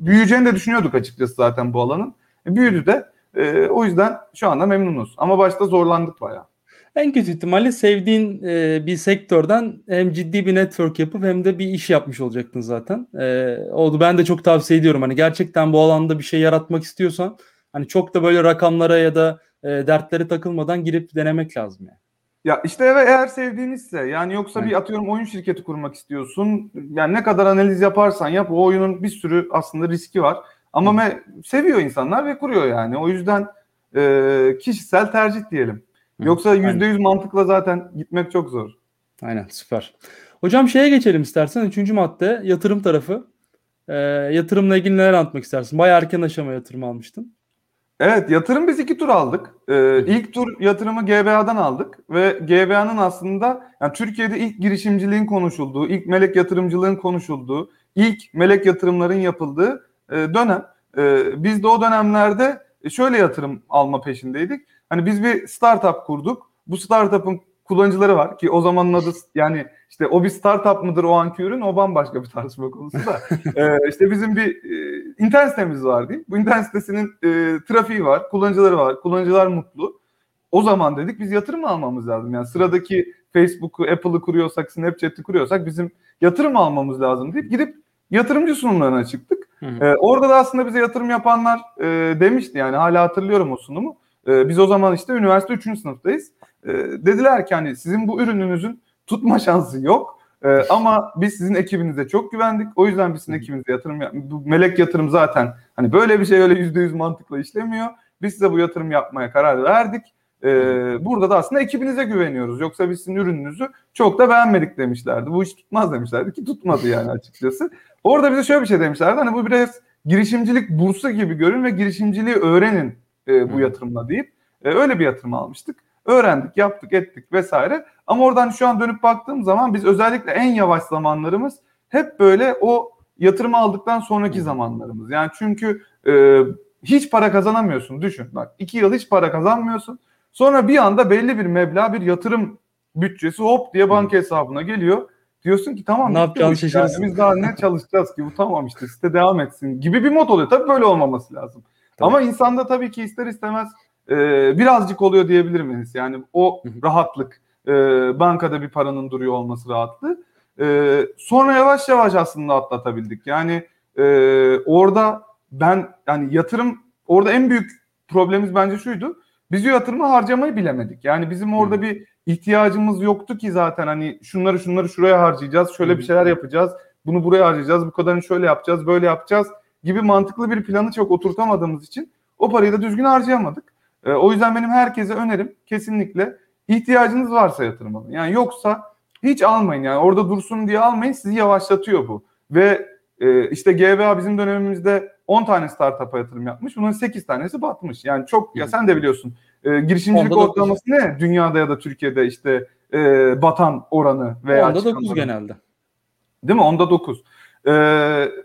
büyüyeceğini de düşünüyorduk açıkçası zaten bu alanın. E, büyüdü de. E, o yüzden şu anda memnunuz. Ama başta zorlandık bayağı. En kötü ihtimalle sevdiğin e, bir sektörden hem ciddi bir network yapıp hem de bir iş yapmış olacaktın zaten. E, oldu. Ben de çok tavsiye ediyorum. Hani gerçekten bu alanda bir şey yaratmak istiyorsan hani çok da böyle rakamlara ya da e, dertlere takılmadan girip denemek lazım yani. Ya işte evet eğer sevdiğinizse yani yoksa Evet. bir atıyorum oyun şirketi kurmak istiyorsun. Yani ne kadar analiz yaparsan yap o oyunun bir sürü aslında riski var. Ama me- seviyor insanlar ve kuruyor yani. O yüzden e, kişisel tercih diyelim. Yoksa yüzde yüz mantıkla zaten gitmek çok zor. Aynen süper. Hocam şeye geçelim istersen. Üçüncü madde yatırım tarafı. Ee, yatırımla ilgili neler anlatmak istersin? Bayağı erken aşama yatırım almıştın. Evet yatırım biz iki tur aldık. Ee, ilk tur yatırımı GBA'dan aldık ve GBA'nın aslında yani Türkiye'de ilk girişimciliğin konuşulduğu, ilk melek yatırımcılığın konuşulduğu, ilk melek yatırımların yapıldığı e, dönem. E, biz de o dönemlerde şöyle yatırım alma peşindeydik. Hani biz bir startup kurduk. Bu startup'ın kullanıcıları var ki o zamanın adı yani işte o bir startup mıdır o anki ürün o bambaşka bir tartışma konusu da. *laughs* ee, işte bizim bir e, internet sitemiz var değil Bu internet sitesinin e, trafiği var, kullanıcıları var, kullanıcılar mutlu. O zaman dedik biz yatırım almamız lazım. Yani sıradaki Facebook'u, Apple'ı kuruyorsak, Snapchat'i kuruyorsak bizim yatırım almamız lazım deyip gidip yatırımcı sunumlarına çıktık. Ee, orada da aslında bize yatırım yapanlar e, demişti yani hala hatırlıyorum o sunumu. E, biz o zaman işte üniversite 3. sınıftayız. E, dediler ki hani sizin bu ürününüzün tutma şansı yok. E, ama biz sizin ekibinize çok güvendik. O yüzden biz sizin ekibinize yatırım yap bu melek yatırım zaten hani böyle bir şey öyle yüzde yüz mantıkla işlemiyor. Biz size bu yatırım yapmaya karar verdik. Ee, burada da aslında ekibinize güveniyoruz. Yoksa biz sizin ürününüzü çok da beğenmedik demişlerdi. Bu iş tutmaz demişlerdi ki tutmadı yani *laughs* açıkçası. Orada bize şöyle bir şey demişlerdi. Hani bu biraz girişimcilik bursu gibi görün ve girişimciliği öğrenin e, bu yatırımla deyip e, öyle bir yatırım almıştık. Öğrendik, yaptık, ettik vesaire. Ama oradan şu an dönüp baktığım zaman biz özellikle en yavaş zamanlarımız hep böyle o yatırımı aldıktan sonraki zamanlarımız. Yani çünkü e, hiç para kazanamıyorsun. Düşün bak iki yıl hiç para kazanmıyorsun. Sonra bir anda belli bir meblağ bir yatırım bütçesi hop diye banka hesabına geliyor. Diyorsun ki tamam. Ne yapacağını şaşırırsın. Yani biz daha ne çalışacağız ki bu tamam işte site devam etsin gibi bir mod oluyor. Tabii böyle olmaması lazım. Tabii. Ama insanda tabii ki ister istemez e, birazcık oluyor diyebilir miyiz? Yani o rahatlık, e, bankada bir paranın duruyor olması rahatlığı. E, sonra yavaş yavaş aslında atlatabildik. Yani e, orada ben yani yatırım orada en büyük problemimiz bence şuydu. Biz yatırımı harcamayı bilemedik. Yani bizim orada bir ihtiyacımız yoktu ki zaten hani şunları şunları şuraya harcayacağız, şöyle bir şeyler yapacağız, bunu buraya harcayacağız, bu kadarını şöyle yapacağız, böyle yapacağız gibi mantıklı bir planı çok oturtamadığımız için o parayı da düzgün harcayamadık. E, o yüzden benim herkese önerim kesinlikle ihtiyacınız varsa yatırım alın. Yani yoksa hiç almayın yani orada dursun diye almayın sizi yavaşlatıyor bu. Ve e, işte GBA bizim dönemimizde 10 tane startup'a yatırım yapmış. Bunun 8 tanesi batmış. Yani çok ya sen de biliyorsun e, girişimcilik ortalaması ne? Dünyada ya da Türkiye'de işte e, batan oranı veya Onda 9 genelde. Değil mi? Onda 9. E,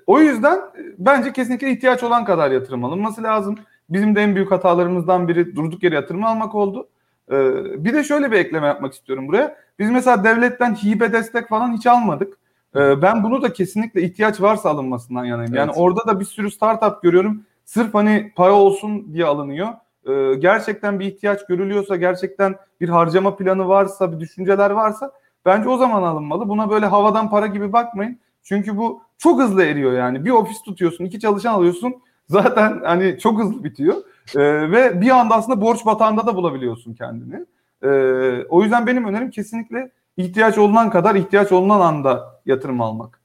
o yüzden bence kesinlikle ihtiyaç olan kadar yatırım alınması lazım. Bizim de en büyük hatalarımızdan biri durduk yere yatırım almak oldu. Ee, bir de şöyle bir ekleme yapmak istiyorum buraya. Biz mesela devletten hibe destek falan hiç almadık. Ee, ben bunu da kesinlikle ihtiyaç varsa alınmasından yanayım. Evet. Yani orada da bir sürü startup görüyorum. Sırf hani para olsun diye alınıyor. Ee, gerçekten bir ihtiyaç görülüyorsa, gerçekten bir harcama planı varsa, bir düşünceler varsa bence o zaman alınmalı. Buna böyle havadan para gibi bakmayın. Çünkü bu çok hızlı eriyor yani. Bir ofis tutuyorsun, iki çalışan alıyorsun *laughs* zaten hani çok hızlı bitiyor. E, ve bir anda aslında borç batağında da bulabiliyorsun kendini. E, o yüzden benim önerim kesinlikle ihtiyaç olunan kadar ihtiyaç olunan anda yatırım almak.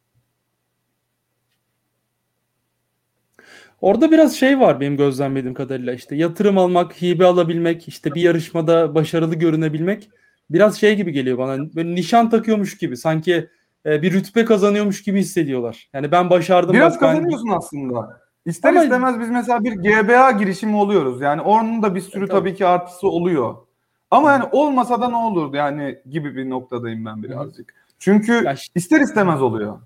Orada biraz şey var benim gözlemlediğim kadarıyla işte yatırım almak, hibe alabilmek, işte bir yarışmada başarılı görünebilmek biraz şey gibi geliyor bana. Böyle nişan takıyormuş gibi sanki e, bir rütbe kazanıyormuş gibi hissediyorlar. Yani ben başardım. Biraz bak, kazanıyorsun ben... aslında. İster Ama... istemez biz mesela bir GBA girişimi oluyoruz. Yani onun da bir sürü tabii. tabii ki artısı oluyor. Ama yani olmasa da ne olur yani gibi bir noktadayım ben birazcık. Çünkü ister istemez oluyor.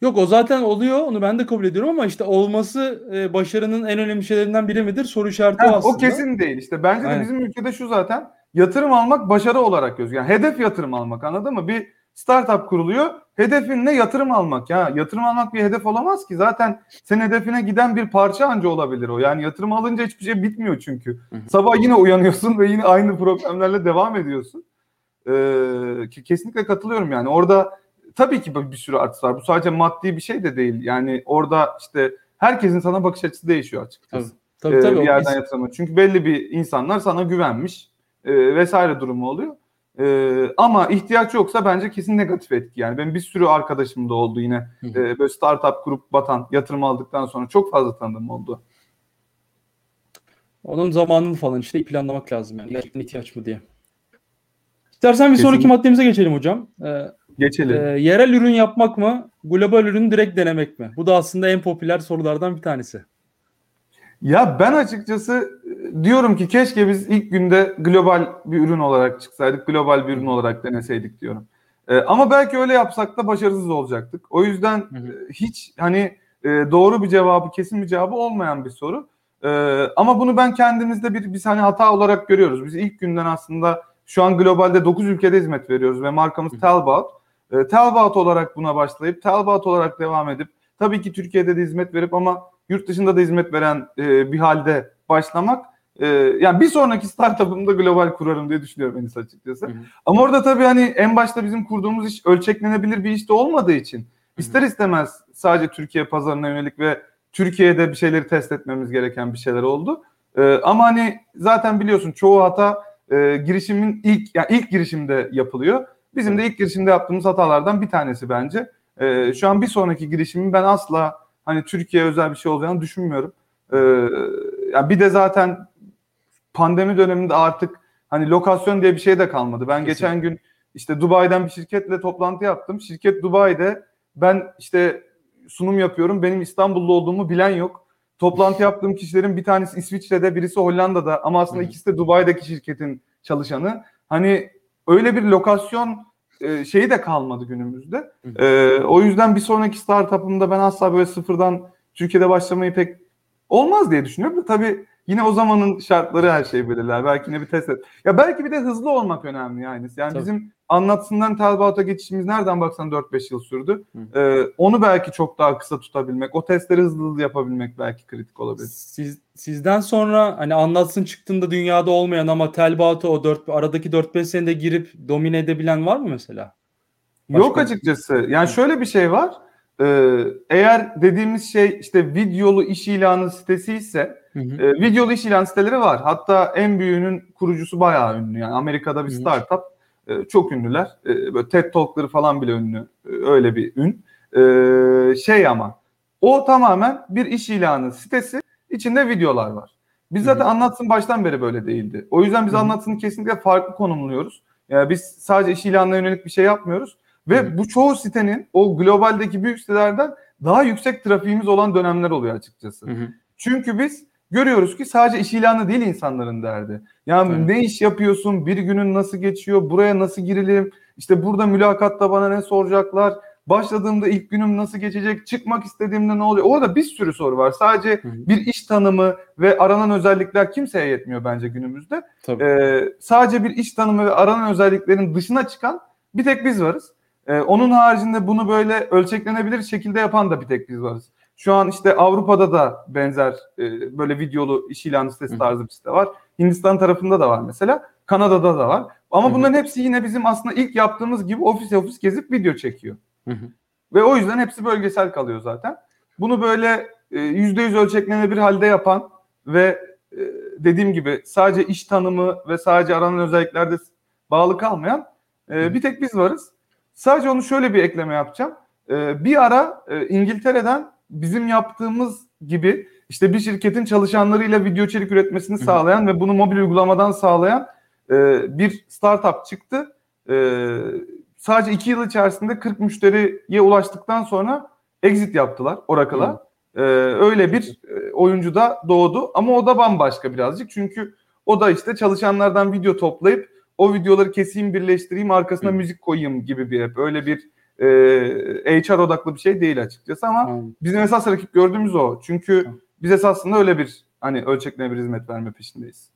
Yok o zaten oluyor. Onu ben de kabul ediyorum ama işte olması e, başarının en önemli şeylerinden biri midir? Soru işareti ha, aslında. O kesin değil. İşte bence de bizim ülkede şu zaten yatırım almak başarı olarak gözüküyor. Yani hedef yatırım almak anladın mı? Bir startup kuruluyor. Hedefin ne? Yatırım almak. Ya yatırım almak bir hedef olamaz ki. Zaten senin hedefine giden bir parça anca olabilir o. Yani yatırım alınca hiçbir şey bitmiyor çünkü. Sabah yine uyanıyorsun ve yine aynı problemlerle devam ediyorsun. Ee, kesinlikle katılıyorum yani. Orada tabii ki bir sürü artısı var. Bu sadece maddi bir şey de değil. Yani orada işte herkesin sana bakış açısı değişiyor açıkçası. Tabii tabii. tabii ee, bir yerden yatırımı. Çünkü belli bir insanlar sana güvenmiş e, vesaire durumu oluyor. Ee, ama ihtiyaç yoksa bence kesin negatif etki. Yani benim bir sürü arkadaşım da oldu yine. Ee, böyle startup kurup batan, yatırım aldıktan sonra çok fazla tanıdığım oldu. Onun zamanını falan işte planlamak lazım yani. Gerçekten ihtiyaç mı diye. İstersen bir sonraki Kesinlikle. maddemize geçelim hocam. Ee, Geçelim. e, yerel ürün yapmak mı? Global ürün direkt denemek mi? Bu da aslında en popüler sorulardan bir tanesi. Ya ben açıkçası diyorum ki keşke biz ilk günde global bir ürün olarak çıksaydık, global bir ürün olarak deneseydik diyorum. E, ama belki öyle yapsak da başarısız olacaktık. O yüzden e, hiç hani e, doğru bir cevabı, kesin bir cevabı olmayan bir soru. E, ama bunu ben kendimizde bir biz hani hata olarak görüyoruz. Biz ilk günden aslında şu an globalde 9 ülkede hizmet veriyoruz ve markamız Hı hı. Talbot. E, Talbot olarak buna başlayıp Talbot olarak devam edip tabii ki Türkiye'de de hizmet verip ama yurt dışında da hizmet veren e, bir halde başlamak e, yani bir sonraki startup'ımda global kurarım diye düşünüyorum Enis açıkçası. Hı hı. Ama orada tabii hani en başta bizim kurduğumuz iş ölçeklenebilir bir iş de olmadığı için ister istemez sadece Türkiye pazarına yönelik ve Türkiye'de bir şeyleri test etmemiz gereken bir şeyler oldu. E, ama hani zaten biliyorsun çoğu hata e, girişimin ilk yani ilk girişimde yapılıyor. Bizim de ilk girişimde yaptığımız hatalardan bir tanesi bence. E, şu an bir sonraki girişimin ben asla hani Türkiye özel bir şey olacağını düşünmüyorum. Ee, ya bir de zaten pandemi döneminde artık hani lokasyon diye bir şey de kalmadı. Ben Kesinlikle. geçen gün işte Dubai'den bir şirketle toplantı yaptım. Şirket Dubai'de ben işte sunum yapıyorum. Benim İstanbul'da olduğumu bilen yok. Toplantı yaptığım kişilerin bir tanesi İsviçre'de, birisi Hollanda'da ama aslında ikisi de Dubai'deki şirketin çalışanı. Hani öyle bir lokasyon e, şeyi de kalmadı günümüzde. Hı. E, o yüzden bir sonraki startup'ımda ben asla böyle sıfırdan Türkiye'de başlamayı pek olmaz diye düşünüyorum tabii yine o zamanın şartları her şeyi belirler. Belki yine bir test et. Ya belki bir de hızlı olmak önemli yani. Yani Tabii. bizim anlatsından Talbot'a geçişimiz nereden baksan 4-5 yıl sürdü. Hı. E, onu belki çok daha kısa tutabilmek, o testleri hızlı hızlı yapabilmek belki kritik olabilir. Siz, sizden sonra hani anlatsın çıktığında dünyada olmayan ama Telbat'a o 4 aradaki 4-5 senede girip domine edebilen var mı mesela? Başka- Yok açıkçası. Yani şöyle bir şey var. Ee, eğer dediğimiz şey işte videolu iş ilanı sitesi ise Hı hı. e, videolu iş ilan siteleri var. Hatta en büyüğünün kurucusu bayağı ünlü. Yani Amerika'da bir Hı hı. startup. E, çok ünlüler. E, böyle TED Talk'ları falan bile ünlü. E, öyle bir ün. E, şey ama o tamamen bir iş ilanı sitesi. içinde videolar var. Biz Hı hı. zaten anlatsın baştan beri böyle değildi. O yüzden biz Hı hı. anlatsını kesinlikle farklı konumluyoruz. Yani biz sadece iş ilanına yönelik bir şey yapmıyoruz. Ve Hı hı. bu çoğu sitenin o globaldeki büyük sitelerden daha yüksek trafiğimiz olan dönemler oluyor açıkçası. Hı hı. Çünkü biz görüyoruz ki sadece iş ilanı değil insanların derdi. Yani Evet. ne iş yapıyorsun, bir günün nasıl geçiyor, buraya nasıl girilim, işte burada mülakatta bana ne soracaklar, başladığımda ilk günüm nasıl geçecek, çıkmak istediğimde ne oluyor? Orada bir sürü soru var. Sadece Hı hı. bir iş tanımı ve aranan özellikler kimseye yetmiyor bence günümüzde. Tabii. Ee, sadece bir iş tanımı ve aranan özelliklerin dışına çıkan bir tek biz varız. Ee, onun haricinde bunu böyle ölçeklenebilir şekilde yapan da bir tek biz varız. Şu an işte Avrupa'da da benzer e, böyle videolu iş ilanı sitesi tarzı bir site var. Hindistan tarafında da var mesela. Kanada'da da var. Ama bunların hepsi yine bizim aslında ilk yaptığımız gibi ofis ofis gezip video çekiyor. Ve o yüzden hepsi bölgesel kalıyor zaten. Bunu böyle e, yüzde yüz ölçeklenebilir halde yapan ve e, dediğim gibi sadece iş tanımı ve sadece aranan özelliklerde bağlı kalmayan e, bir tek biz varız. Sadece onu şöyle bir ekleme yapacağım. E, bir ara e, İngiltere'den bizim yaptığımız gibi işte bir şirketin çalışanlarıyla video içerik üretmesini sağlayan ve bunu mobil uygulamadan sağlayan e, bir startup çıktı. E, sadece iki yıl içerisinde 40 müşteriye ulaştıktan sonra exit yaptılar Oracle'a. E, öyle bir e, oyuncu da doğdu ama o da bambaşka birazcık çünkü o da işte çalışanlardan video toplayıp o videoları keseyim birleştireyim arkasına Hı. müzik koyayım gibi bir hep öyle bir e, HR odaklı bir şey değil açıkçası ama Anladım. bizim esas rakip gördüğümüz o. Çünkü biz esasında öyle bir hani ölçeklenebilir hizmet verme peşindeyiz.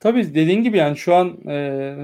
Tabii dediğin gibi yani şu an e,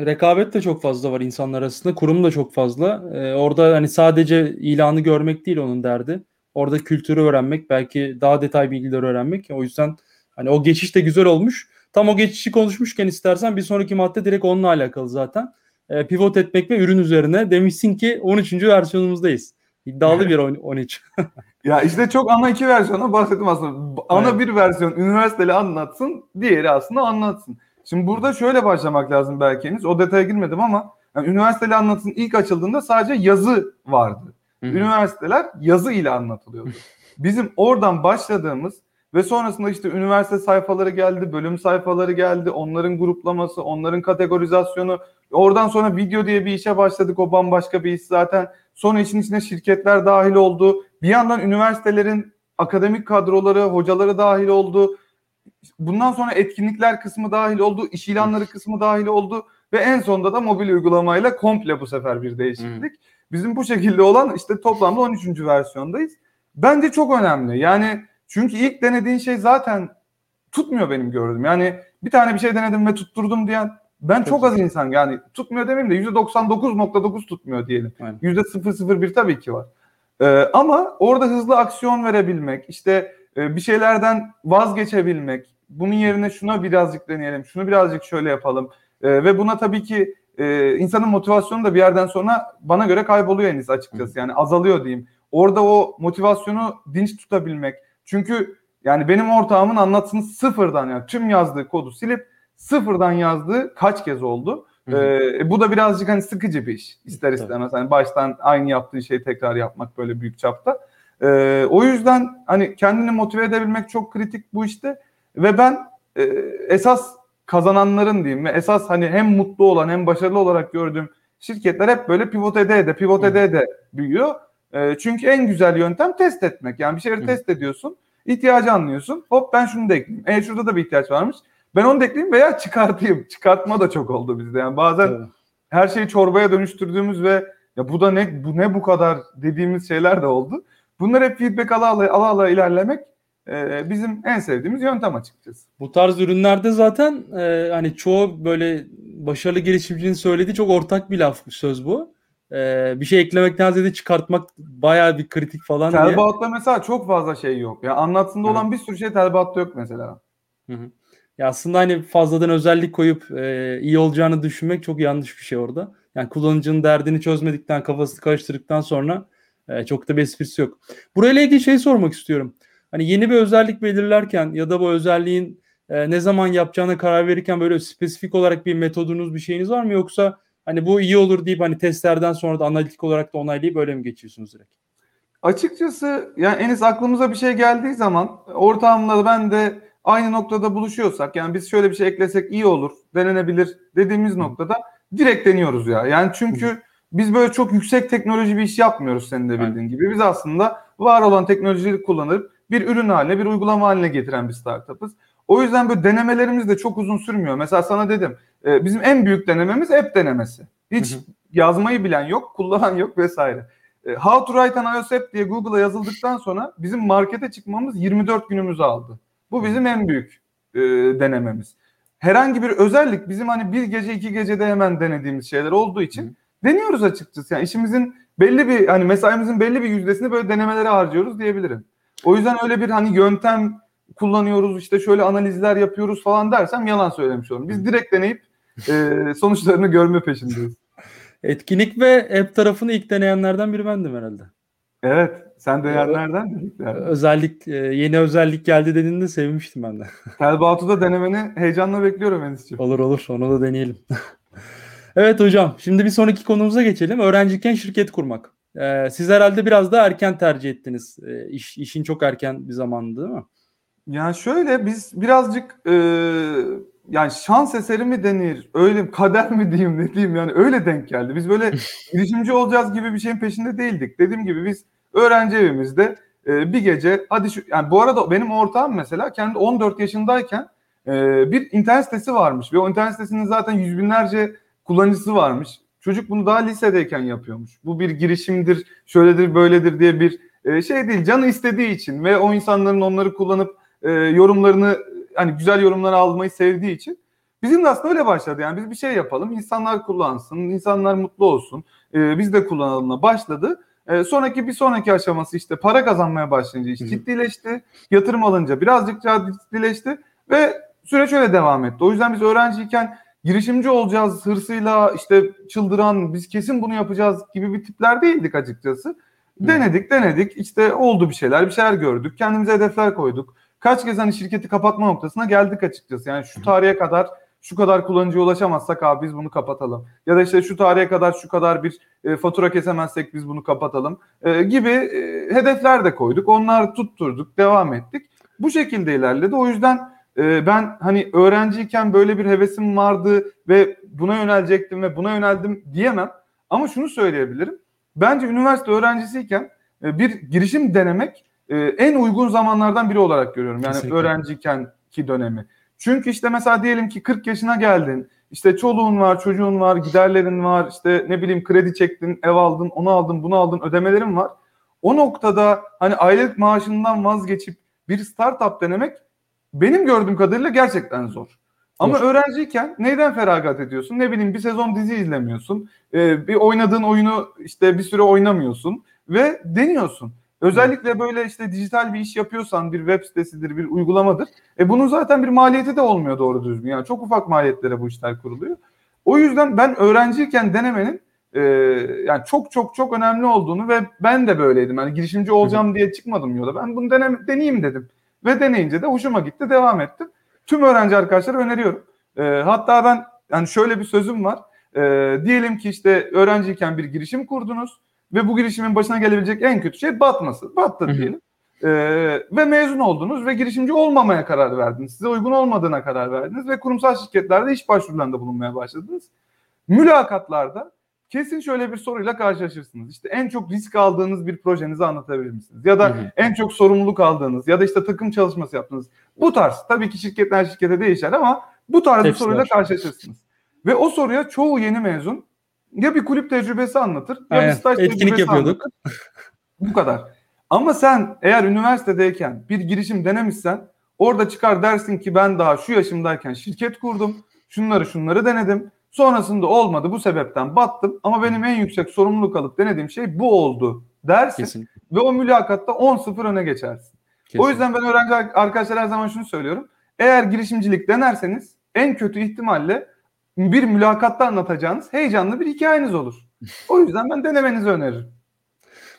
rekabet de çok fazla var insanlar arasında. Kurum da çok fazla. E, orada hani sadece ilanı görmek değil onun derdi. Orada kültürü öğrenmek, belki daha detay bilgileri öğrenmek. O yüzden hani o geçiş de güzel olmuş. Tam o geçişi konuşmuşken istersen bir sonraki madde direkt onunla alakalı zaten. E, pivot etmek ve ürün üzerine demişsin ki 13. versiyonumuzdayız. İddialı bir 13. *laughs* Ya işte çok ana iki versiyona bahsettim aslında. Ana Evet. bir versiyon üniversiteli anlatsın, diğeri aslında anlatsın. Şimdi burada şöyle başlamak lazım belki henüz. O detaya girmedim ama yani üniversiteli anlatsın ilk açıldığında sadece yazı vardı. Hı hı. Üniversiteler yazı ile anlatılıyordu. *laughs* Bizim oradan başladığımız Ve sonrasında işte üniversite sayfaları geldi, bölüm sayfaları geldi, onların gruplaması, onların kategorizasyonu. Oradan sonra video diye bir işe başladık. O bambaşka bir iş zaten. Sonra işin içine şirketler dahil oldu. Bir yandan üniversitelerin akademik kadroları, hocaları dahil oldu. Bundan sonra etkinlikler kısmı dahil oldu, iş ilanları kısmı dahil oldu ve en sonunda da mobil uygulamayla komple bu sefer bir değişiklik. Bizim bu şekilde olan işte toplamda 13. versiyondayız. Bence çok önemli. Yani çünkü ilk denediğin şey zaten tutmuyor benim gördüğüm. Yani bir tane bir şey denedim ve tutturdum diyen ben çok, çok az insan yani tutmuyor demeyeyim de %99.9 tutmuyor diyelim. Aynen. %001 tabii ki var. Ee, ama orada hızlı aksiyon verebilmek, işte e, bir şeylerden vazgeçebilmek, bunun yerine şuna birazcık deneyelim, şunu birazcık şöyle yapalım. E, ve buna tabii ki e, insanın motivasyonu da bir yerden sonra bana göre kayboluyor henüz açıkçası. Yani azalıyor diyeyim. Orada o motivasyonu dinç tutabilmek. Çünkü yani benim ortağımın anlattığını sıfırdan yani tüm yazdığı kodu silip sıfırdan yazdığı kaç kez oldu. Ee, bu da birazcık hani sıkıcı bir iş ister istemez. Hani baştan aynı yaptığın şeyi tekrar yapmak böyle büyük çapta. Ee, o yüzden hani kendini motive edebilmek çok kritik bu işte. Ve ben e, esas kazananların diyeyim ve esas hani hem mutlu olan hem başarılı olarak gördüğüm şirketler hep böyle pivot ede de pivot ede de büyüyor. E, çünkü en güzel yöntem test etmek. Yani bir şeyleri Hı. test ediyorsun, ihtiyacı anlıyorsun. Hop ben şunu da ekleyeyim. E şurada da bir ihtiyaç varmış. Ben onu da ekleyeyim veya çıkartayım. Çıkartma da çok oldu bizde. Yani bazen evet. her şeyi çorbaya dönüştürdüğümüz ve ya bu da ne bu ne bu kadar dediğimiz şeyler de oldu. Bunlar hep feedback ala ala, ala, ala ilerlemek e, bizim en sevdiğimiz yöntem açıkçası. Bu tarz ürünlerde zaten e, hani çoğu böyle başarılı girişimcinin söylediği çok ortak bir laf söz bu. E, bir şey eklemekten ziyade çıkartmak bayağı bir kritik falan diye. Telbaat'ta mesela çok fazla şey yok. Ya anlattığında olan bir sürü şey Telbaat'ta yok mesela. Hı hı. Ya aslında hani fazladan özellik koyup e, iyi olacağını düşünmek çok yanlış bir şey orada. Yani kullanıcının derdini çözmedikten, kafasını karıştırdıktan sonra e, çok da bir esprisi yok. Burayla ilgili şey sormak istiyorum. Hani yeni bir özellik belirlerken ya da bu özelliğin e, ne zaman yapacağına karar verirken böyle spesifik olarak bir metodunuz bir şeyiniz var mı yoksa hani bu iyi olur deyip hani testlerden sonra da analitik olarak da onaylayıp böyle mi geçiyorsunuz direkt? Açıkçası yani Enis aklımıza bir şey geldiği zaman ortağımla ben de aynı noktada buluşuyorsak yani biz şöyle bir şey eklesek iyi olur, denenebilir dediğimiz noktada direkt deniyoruz ya. Yani çünkü biz böyle çok yüksek teknoloji bir iş yapmıyoruz senin de bildiğin Aynen. gibi. Biz aslında var olan teknolojileri kullanıp bir ürün haline, bir uygulama haline getiren bir startup'ız. O yüzden böyle denemelerimiz de çok uzun sürmüyor. Mesela sana dedim, e, bizim en büyük denememiz app denemesi. Hiç hı hı. yazmayı bilen yok, kullanan yok vesaire. E, How to write an iOS app diye Google'a yazıldıktan sonra bizim markete çıkmamız 24 günümüzü aldı. Bu bizim en büyük e, denememiz. Herhangi bir özellik bizim hani bir gece iki gecede hemen denediğimiz şeyler olduğu için hı. deniyoruz açıkçası. Yani işimizin belli bir hani mesaimizin belli bir yüzdesini böyle denemelere harcıyoruz diyebilirim. O yüzden öyle bir hani yöntem kullanıyoruz işte şöyle analizler yapıyoruz falan dersem yalan söylemiş olurum. Biz direkt deneyip e, sonuçlarını görme peşindeyiz. *laughs* Etkinlik ve app tarafını ilk deneyenlerden biri bendim herhalde. Evet. Sen deneyenlerden yani. Özellik, e, yeni özellik geldi dediğinde sevmiştim ben de. *laughs* Telbatu'da denemeni heyecanla bekliyorum Enis'ciğim. Olur olur. Onu da deneyelim. *laughs* evet hocam. Şimdi bir sonraki konumuza geçelim. Öğrenciyken şirket kurmak. Ee, siz herhalde biraz daha erken tercih ettiniz. Ee, iş, işin çok erken bir zamandı değil mi? Yani şöyle biz birazcık e, yani şans eseri mi denir, öyle kader mi diyeyim ne diyeyim yani öyle denk geldi. Biz böyle *laughs* girişimci olacağız gibi bir şeyin peşinde değildik. Dediğim gibi biz öğrenci evimizde e, bir gece hadi şu yani bu arada benim ortağım mesela kendi 14 yaşındayken e, bir internet sitesi varmış ve o internet sitesinin zaten yüz binlerce kullanıcısı varmış. Çocuk bunu daha lisedeyken yapıyormuş. Bu bir girişimdir, şöyledir, böyledir diye bir e, şey değil. Canı istediği için ve o insanların onları kullanıp e, yorumlarını hani güzel yorumlar almayı sevdiği için bizim de aslında öyle başladı. Yani biz bir şey yapalım, insanlar kullansın, insanlar mutlu olsun, e, biz de kullanalımla başladı. E, sonraki bir sonraki aşaması işte para kazanmaya başlayınca iş ciddileşti, yatırım alınca birazcık daha ciddileşti ve süreç öyle devam etti. O yüzden biz öğrenciyken girişimci olacağız hırsıyla işte çıldıran biz kesin bunu yapacağız gibi bir tipler değildik açıkçası. Denedik denedik işte oldu bir şeyler bir şeyler gördük kendimize hedefler koyduk. Kaç kez hani şirketi kapatma noktasına geldik açıkçası yani şu tarihe kadar şu kadar kullanıcıya ulaşamazsak abi biz bunu kapatalım. Ya da işte şu tarihe kadar şu kadar bir e, fatura kesemezsek biz bunu kapatalım e, gibi e, hedefler de koyduk. Onlar tutturduk, devam ettik. bu şekilde ilerledi. O yüzden e, ben hani öğrenciyken böyle bir hevesim vardı ve buna yönelecektim ve buna yöneldim diyemem. Ama şunu söyleyebilirim. Bence üniversite öğrencisiyken e, bir girişim denemek e, en uygun zamanlardan biri olarak görüyorum. Yani Kesinlikle. öğrenciyken ki dönemi. Çünkü işte mesela diyelim ki 40 yaşına geldin. İşte çoluğun var, çocuğun var, giderlerin var. işte ne bileyim kredi çektin, ev aldın, onu aldın, bunu aldın, ödemelerin var. O noktada hani aylık maaşından vazgeçip bir startup denemek benim gördüğüm kadarıyla gerçekten zor. Ama zor. öğrenciyken neyden feragat ediyorsun? Ne bileyim bir sezon dizi izlemiyorsun. Ee, bir oynadığın oyunu işte bir süre oynamıyorsun ve deniyorsun. Özellikle böyle işte dijital bir iş yapıyorsan bir web sitesidir, bir uygulamadır. E bunun zaten bir maliyeti de olmuyor doğru düzgün. Yani çok ufak maliyetlere bu işler kuruluyor. O yüzden ben öğrenciyken denemenin e, yani çok çok çok önemli olduğunu ve ben de böyleydim. Yani girişimci olacağım diye çıkmadım yola. Ben bunu dene, deneyeyim dedim. Ve deneyince de hoşuma gitti, devam ettim. Tüm öğrenci arkadaşlara öneriyorum. E, hatta ben yani şöyle bir sözüm var. E, diyelim ki işte öğrenciyken bir girişim kurdunuz ve bu girişimin başına gelebilecek en kötü şey batması. Battı diyelim. Ee, ve mezun oldunuz ve girişimci olmamaya karar verdiniz. Size uygun olmadığına karar verdiniz ve kurumsal şirketlerde iş başvurularında bulunmaya başladınız. Mülakatlarda kesin şöyle bir soruyla karşılaşırsınız. İşte en çok risk aldığınız bir projenizi anlatabilir misiniz? Ya da hı hı. en çok sorumluluk aldığınız ya da işte takım çalışması yaptığınız. Bu tarz tabii ki şirketten şirkete değişer ama bu tarz bir soruyla karşılaşırsınız. Ve o soruya çoğu yeni mezun ya bir kulüp tecrübesi anlatır ya bir staj Etkinlik tecrübesi yapıyorduk. anlatır. *laughs* Bu kadar. Ama sen eğer üniversitedeyken bir girişim denemişsen orada çıkar dersin ki ben daha şu yaşımdayken şirket kurdum. Şunları şunları denedim. Sonrasında olmadı bu sebepten battım ama benim en yüksek sorumluluk alıp denediğim şey bu oldu dersin. Kesinlikle. Ve o mülakatta 10-0 öne geçersin. Kesinlikle. O yüzden ben öğrenci arkadaşlar her zaman şunu söylüyorum. Eğer girişimcilik denerseniz en kötü ihtimalle bir mülakatta anlatacağınız heyecanlı bir hikayeniz olur. O yüzden ben denemenizi öneririm.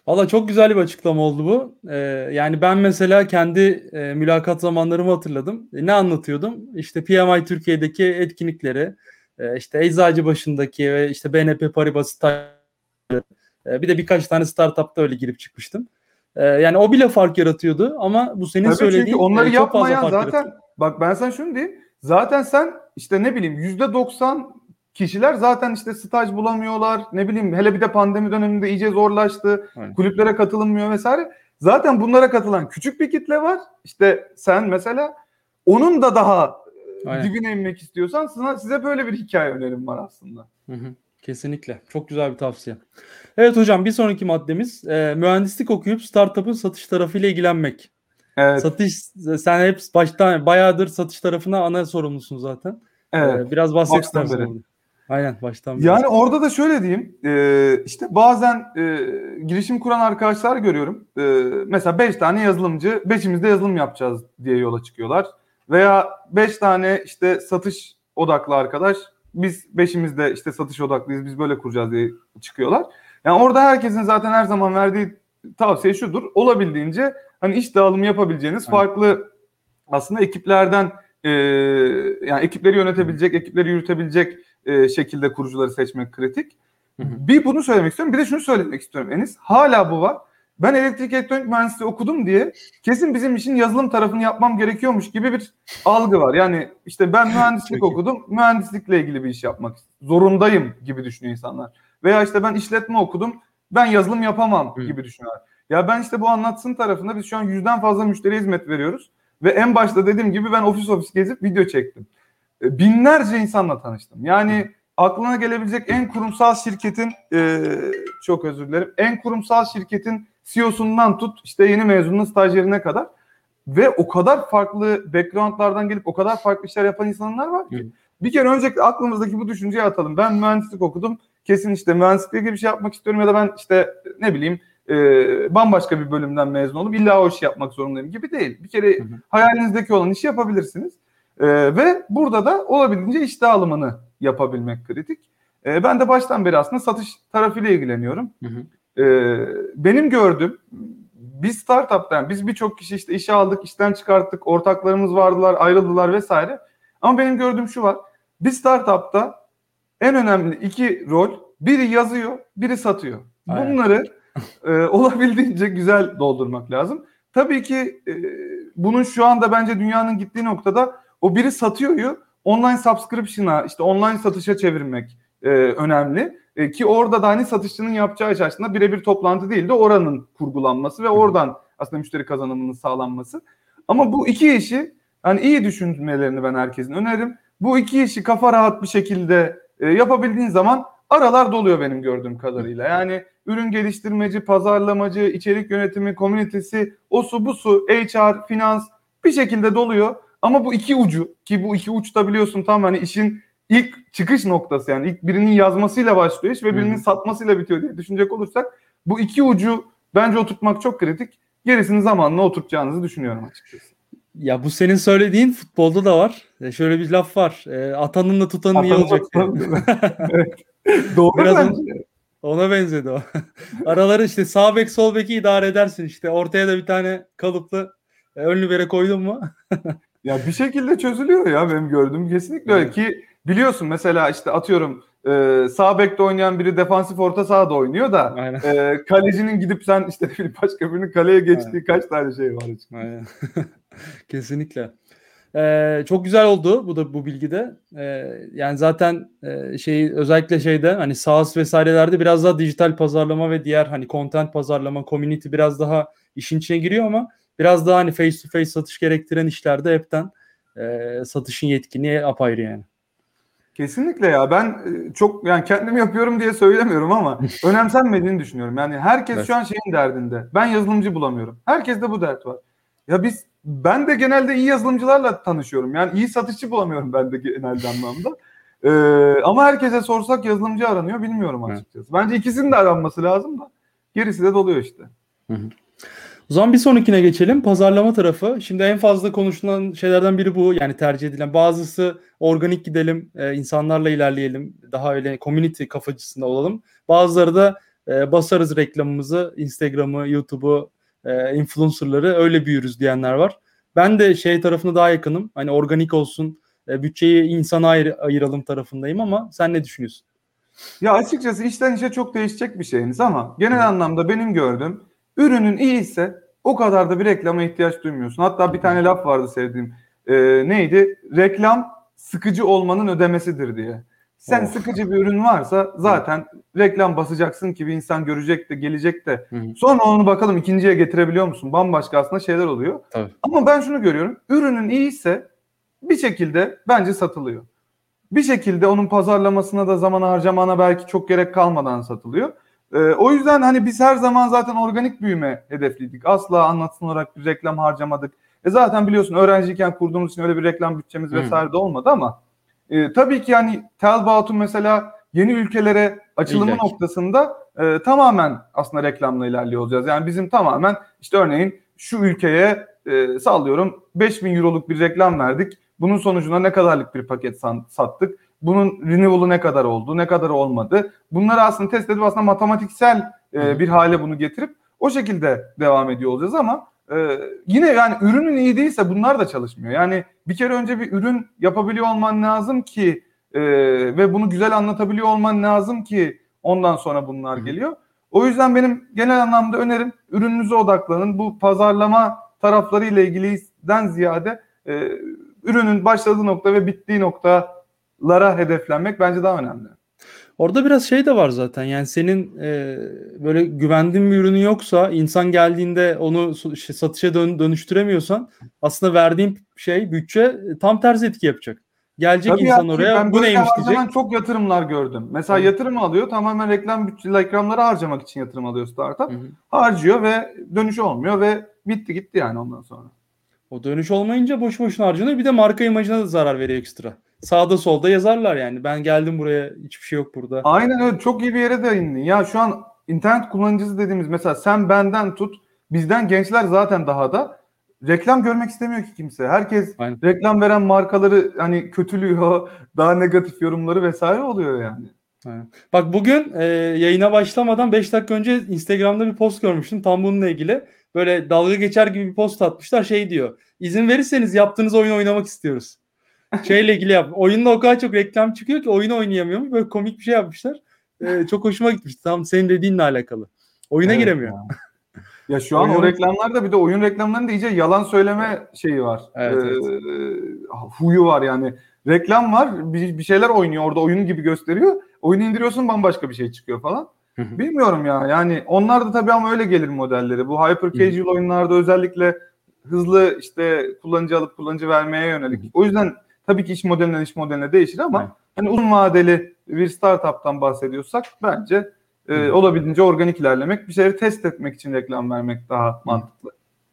Valla çok güzel bir açıklama oldu bu. Ee, yani ben mesela kendi e, mülakat zamanlarımı hatırladım. E, ne anlatıyordum? İşte PMI Türkiye'deki etkinlikleri, e, işte Eczacıbaşı'ndaki ve işte BNP Paribas e, bir de birkaç tane startupta öyle girip çıkmıştım. E, yani o bile fark yaratıyordu ama bu senin Tabii söylediğin çünkü onları e, çok yapmayan fazla fark zaten yaratıyor. bak ben sana şunu diyeyim. Zaten sen işte ne bileyim yüzde doksan kişiler zaten işte staj bulamıyorlar. Ne bileyim hele bir de pandemi döneminde iyice zorlaştı. Aynen. Kulüplere katılınmıyor vesaire. Zaten bunlara katılan küçük bir kitle var. İşte sen mesela onun da daha e, Aynen. dibine inmek istiyorsan sana, size böyle bir hikaye önerim var aslında. Hı hı. Kesinlikle. Çok güzel bir tavsiye. Evet hocam bir sonraki maddemiz e, mühendislik okuyup startup'ın satış tarafıyla ilgilenmek. Evet. Satış sen hep baştan bayağıdır satış tarafına ana sorumlusun zaten. Evet. Ee, biraz bahset istersen. Aynen baştan beri. Yani orada da şöyle diyeyim. E, işte bazen e, girişim kuran arkadaşlar görüyorum. E, mesela 5 tane yazılımcı, beşimiz de yazılım yapacağız diye yola çıkıyorlar. Veya 5 tane işte satış odaklı arkadaş, biz beşimiz de işte satış odaklıyız, biz böyle kuracağız diye çıkıyorlar. Yani orada herkesin zaten her zaman verdiği tavsiye şudur. Olabildiğince hani iş dağılımı yapabileceğiniz evet. farklı aslında ekiplerden e, yani ekipleri yönetebilecek, ekipleri yürütebilecek e, şekilde kurucuları seçmek kritik. Hı hı. Bir bunu söylemek istiyorum. Bir de şunu söylemek istiyorum Enis. Hala bu var. Ben elektrik elektronik mühendisliği okudum diye kesin bizim işin yazılım tarafını yapmam gerekiyormuş gibi bir algı var. Yani işte ben *laughs* mühendislik okudum, mühendislikle ilgili bir iş yapmak zorundayım gibi düşünüyor insanlar. Veya işte ben işletme okudum, ben yazılım yapamam gibi düşünüyorlar. Ya ben işte bu anlatsın tarafında biz şu an yüzden fazla müşteri hizmet veriyoruz. Ve en başta dediğim gibi ben ofis ofis gezip video çektim. E, binlerce insanla tanıştım. Yani aklına gelebilecek en kurumsal şirketin e, çok özür dilerim. En kurumsal şirketin CEO'sundan tut işte yeni mezunun stajyerine kadar ve o kadar farklı backgroundlardan gelip o kadar farklı işler yapan insanlar var ki. Bir kere öncelikle aklımızdaki bu düşünceyi atalım. Ben mühendislik okudum. Kesin işte mühendislikle ilgili bir şey yapmak istiyorum ya da ben işte ne bileyim e, bambaşka bir bölümden mezun olup illa o işi yapmak zorundayım gibi değil. Bir kere hı hı. hayalinizdeki olan işi yapabilirsiniz. E, ve burada da olabildiğince iş dağılımını yapabilmek kritik. E, ben de baştan beri aslında satış tarafıyla ilgileniyorum. Hı hı. E, benim gördüğüm biz startup'tan biz birçok kişi işte işe aldık, işten çıkarttık, ortaklarımız vardılar, ayrıldılar vesaire. Ama benim gördüğüm şu var. Bir startup'ta en önemli iki rol biri yazıyor, biri satıyor. Bunları e, olabildiğince güzel doldurmak lazım. Tabii ki e, bunun şu anda bence dünyanın gittiği noktada o biri satıyoryu online subscription'a işte online satışa çevirmek e, önemli. E, ki orada da hani satışçının yapacağı iş aslında birebir toplantı değil de oranın kurgulanması ve oradan aslında müşteri kazanımının sağlanması. Ama bu iki işi hani iyi düşünmelerini ben herkesin öneririm. Bu iki işi kafa rahat bir şekilde e, yapabildiğin zaman aralar doluyor benim gördüğüm kadarıyla. Yani ürün geliştirmeci, pazarlamacı, içerik yönetimi, komünitesi, o su bu su, HR, finans bir şekilde doluyor. Ama bu iki ucu ki bu iki uçta biliyorsun tam hani işin ilk çıkış noktası yani ilk birinin yazmasıyla başlıyor iş ve birinin hmm. satmasıyla bitiyor diye düşünecek olursak bu iki ucu bence oturtmak çok kritik. Gerisini zamanla oturtacağınızı düşünüyorum açıkçası. Ya bu senin söylediğin futbolda da var. E şöyle bir laf var. E, atanın da tutanın iyi olacak. *laughs* evet. *laughs* Doğru Biraz bence. Ona benzedi o. *laughs* Araları işte sağ bek sol beki idare edersin işte. Ortaya da bir tane kalıplı e, ön libere koydun mu? *laughs* ya bir şekilde çözülüyor ya benim gördüğüm kesinlikle öyle ki biliyorsun mesela işte atıyorum e, sağ bekte oynayan biri defansif orta sahada oynuyor da e, kalecinin gidip sen işte başka birinin kaleye geçtiği Aynen. kaç tane şey var. Aynen. Kesinlikle. Ee, çok güzel oldu bu da bu bilgide. Ee, yani zaten e, şey özellikle şeyde hani SaaS vesairelerde biraz daha dijital pazarlama ve diğer hani content pazarlama, community biraz daha işin içine giriyor ama biraz daha hani face to face satış gerektiren işlerde hepten e, satışın yetkinliği apayrı yani. Kesinlikle ya ben e, çok yani kendim yapıyorum diye söylemiyorum ama *laughs* önemsenmediğini düşünüyorum. Yani herkes evet. şu an şeyin derdinde. Ben yazılımcı bulamıyorum. Herkeste bu dert var. Ya biz ben de genelde iyi yazılımcılarla tanışıyorum. Yani iyi satışçı bulamıyorum ben de genelde anlamda. *laughs* Ee, ama herkese sorsak yazılımcı aranıyor bilmiyorum açıkçası. Evet. Bence ikisinin de aranması lazım da gerisi de doluyor işte. Hı hı. O zaman bir sonrakine geçelim. Pazarlama tarafı. Şimdi en fazla konuşulan şeylerden biri bu. Yani tercih edilen. Bazısı organik gidelim, e, insanlarla ilerleyelim. Daha öyle community kafacısında olalım. Bazıları da e, basarız reklamımızı, Instagram'ı, YouTube'u, e, influencerları öyle büyürüz diyenler var. Ben de şey tarafına daha yakınım. Hani organik olsun, e, bütçeyi insana ayır, ayıralım tarafındayım ama sen ne düşünüyorsun? Ya açıkçası işten işe çok değişecek bir şeyiniz ama genel anlamda benim gördüğüm ürünün iyi ise o kadar da bir reklama ihtiyaç duymuyorsun. Hatta bir tane laf vardı sevdiğim. E, neydi? Reklam sıkıcı olmanın ödemesidir diye. Sen of. sıkıcı bir ürün varsa zaten reklam basacaksın ki bir insan görecek de gelecek de. Hı hı. Sonra onu bakalım ikinciye getirebiliyor musun? Bambaşka aslında şeyler oluyor. Tabii. Ama ben şunu görüyorum. Ürünün iyiyse bir şekilde bence satılıyor. Bir şekilde onun pazarlamasına da zaman harcamana belki çok gerek kalmadan satılıyor. Ee, o yüzden hani biz her zaman zaten organik büyüme hedefliydik. Asla anlatsın olarak bir reklam harcamadık. E zaten biliyorsun öğrenciyken kurduğumuz için öyle bir reklam bütçemiz vesaire de olmadı ama e, tabii ki yani Telbaut'un mesela yeni ülkelere açılımı İllaki. noktasında e, tamamen aslında reklamla ilerliyor olacağız. Yani bizim tamamen işte örneğin şu ülkeye e, sallıyorum 5000 euroluk bir reklam verdik. Bunun sonucunda ne kadarlık bir paket sattık? Bunun renewal'ı ne kadar oldu, ne kadar olmadı? Bunları aslında test edip aslında matematiksel e, bir hale bunu getirip o şekilde devam ediyor olacağız ama ee, yine yani ürünün iyi değilse bunlar da çalışmıyor. Yani bir kere önce bir ürün yapabiliyor olman lazım ki e, ve bunu güzel anlatabiliyor olman lazım ki ondan sonra bunlar geliyor. O yüzden benim genel anlamda önerim ürününüze odaklanın. Bu pazarlama tarafları ile ilgiliden ziyade e, ürünün başladığı nokta ve bittiği noktalara hedeflenmek bence daha önemli. Orada biraz şey de var zaten yani senin e, böyle güvendiğin bir ürünü yoksa insan geldiğinde onu işte satışa dön, dönüştüremiyorsan aslında verdiğin şey bütçe e, tam tersi etki yapacak. Gelecek Tabii insan ya, oraya ben bu neymiş diyecek. çok yatırımlar gördüm. Mesela Hı. yatırım alıyor tamamen reklam bütçe reklamları harcamak için yatırım alıyor startup. Hı. Harcıyor ve dönüş olmuyor ve bitti gitti yani ondan sonra. O dönüş olmayınca boş boşuna harcanıyor. Bir de marka imajına da zarar veriyor ekstra sağda solda yazarlar yani. Ben geldim buraya hiçbir şey yok burada. Aynen öyle. Çok iyi bir yere değindin. Ya şu an internet kullanıcısı dediğimiz mesela sen benden tut bizden gençler zaten daha da reklam görmek istemiyor ki kimse. Herkes Aynen. reklam veren markaları hani kötülüyor, *laughs* daha negatif yorumları vesaire oluyor yani. Aynen. Bak bugün e, yayına başlamadan 5 dakika önce Instagram'da bir post görmüştüm tam bununla ilgili. Böyle dalga geçer gibi bir post atmışlar şey diyor. İzin verirseniz yaptığınız oyunu oynamak istiyoruz şeyle ilgili yap. Oyunda o kadar çok reklam çıkıyor ki oyunu oynayamıyor. Böyle komik bir şey yapmışlar. Ee, çok hoşuma gitmişti. Tam senin dediğinle alakalı. Oyuna evet giremiyor. Ya *laughs* şu an Oyun- o reklamlarda bir de oyun reklamlarında iyice yalan söyleme şeyi var. Evet, Ee, huyu var yani. Reklam var, bir, bir şeyler oynuyor orada oyun gibi gösteriyor. Oyunu indiriyorsun bambaşka bir şey çıkıyor falan. Bilmiyorum ya. Yani onlar da tabii ama öyle gelir modelleri. Bu hyper casual oyunlarda özellikle hızlı işte kullanıcı alıp kullanıcı vermeye yönelik. O yüzden tabii ki iş modelinden iş modeline değişir ama Evet. hani uzun vadeli bir startup'tan bahsediyorsak bence e, Hı. olabildiğince organik ilerlemek, bir şeyleri test etmek için reklam vermek daha mantıklı.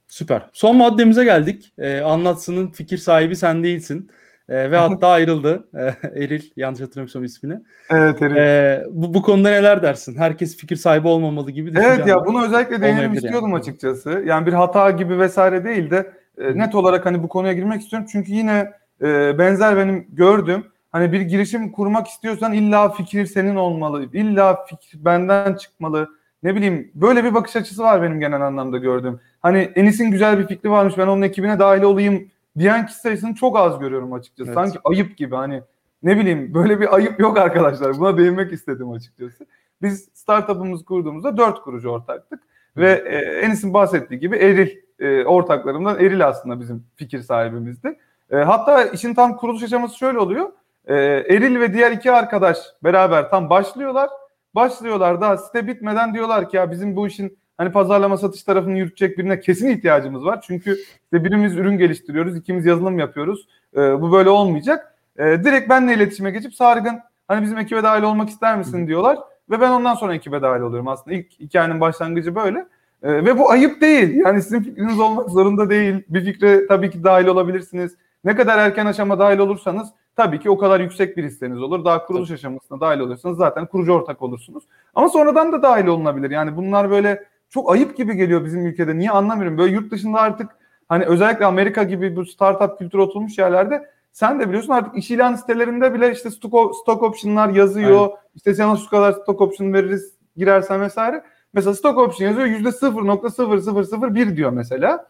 Süper. Son maddemize geldik. Ee, anlatsının fikir sahibi sen değilsin. Ee, ve *laughs* hatta ayrıldı. Ee, Eril yanlış hatırlamıyorsam ismini. Evet, evet. Ee, bu, bu konuda neler dersin? Herkes fikir sahibi olmamalı gibi Evet ya bunu özellikle değinelim istiyordum yani. açıkçası. Yani bir hata gibi vesaire değil de e, net olarak hani bu konuya girmek istiyorum. Çünkü yine e, benzer benim gördüğüm hani bir girişim kurmak istiyorsan illa fikir senin olmalı. İlla fikir benden çıkmalı. Ne bileyim böyle bir bakış açısı var benim genel anlamda gördüğüm. Hani Enis'in güzel bir fikri varmış ben onun ekibine dahil olayım diyen kişi sayısını çok az görüyorum açıkçası. Evet. Sanki ayıp gibi hani ne bileyim böyle bir ayıp yok arkadaşlar. Buna değinmek istedim açıkçası. Biz startup'ımızı kurduğumuzda dört kurucu ortaktık. Ve e, Enis'in bahsettiği gibi Eril e, ortaklarımdan Eril aslında bizim fikir sahibimizdi. E, hatta işin tam kuruluş aşaması şöyle oluyor. E, Eril ve diğer iki arkadaş beraber tam başlıyorlar. Başlıyorlar daha site bitmeden diyorlar ki ya bizim bu işin hani pazarlama satış tarafını yürütecek birine kesin ihtiyacımız var. Çünkü işte birimiz ürün geliştiriyoruz, ikimiz yazılım yapıyoruz. E, bu böyle olmayacak. E, direkt benimle iletişime geçip Sargın hani bizim ekibe dahil olmak ister misin diyorlar. Ve ben ondan sonra ekibe dahil oluyorum aslında. İlk hikayenin başlangıcı böyle. Ee, ve bu ayıp değil. Yani sizin fikriniz olmak zorunda değil. Bir fikre tabii ki dahil olabilirsiniz. Ne kadar erken aşama dahil olursanız tabii ki o kadar yüksek bir hisseniz olur. Daha kuruluş aşamasına dahil olursanız zaten kurucu ortak olursunuz. Ama sonradan da dahil olunabilir. Yani bunlar böyle çok ayıp gibi geliyor bizim ülkede. Niye anlamıyorum. Böyle yurt dışında artık hani özellikle Amerika gibi bu startup kültürü oturmuş yerlerde sen de biliyorsun artık iş ilan sitelerinde bile işte stock, stock option'lar yazıyor. Aynen. İşte sana şu kadar stock option veririz girersen vesaire. Mesela stock option yazıyor yüzde 0.0001 diyor mesela.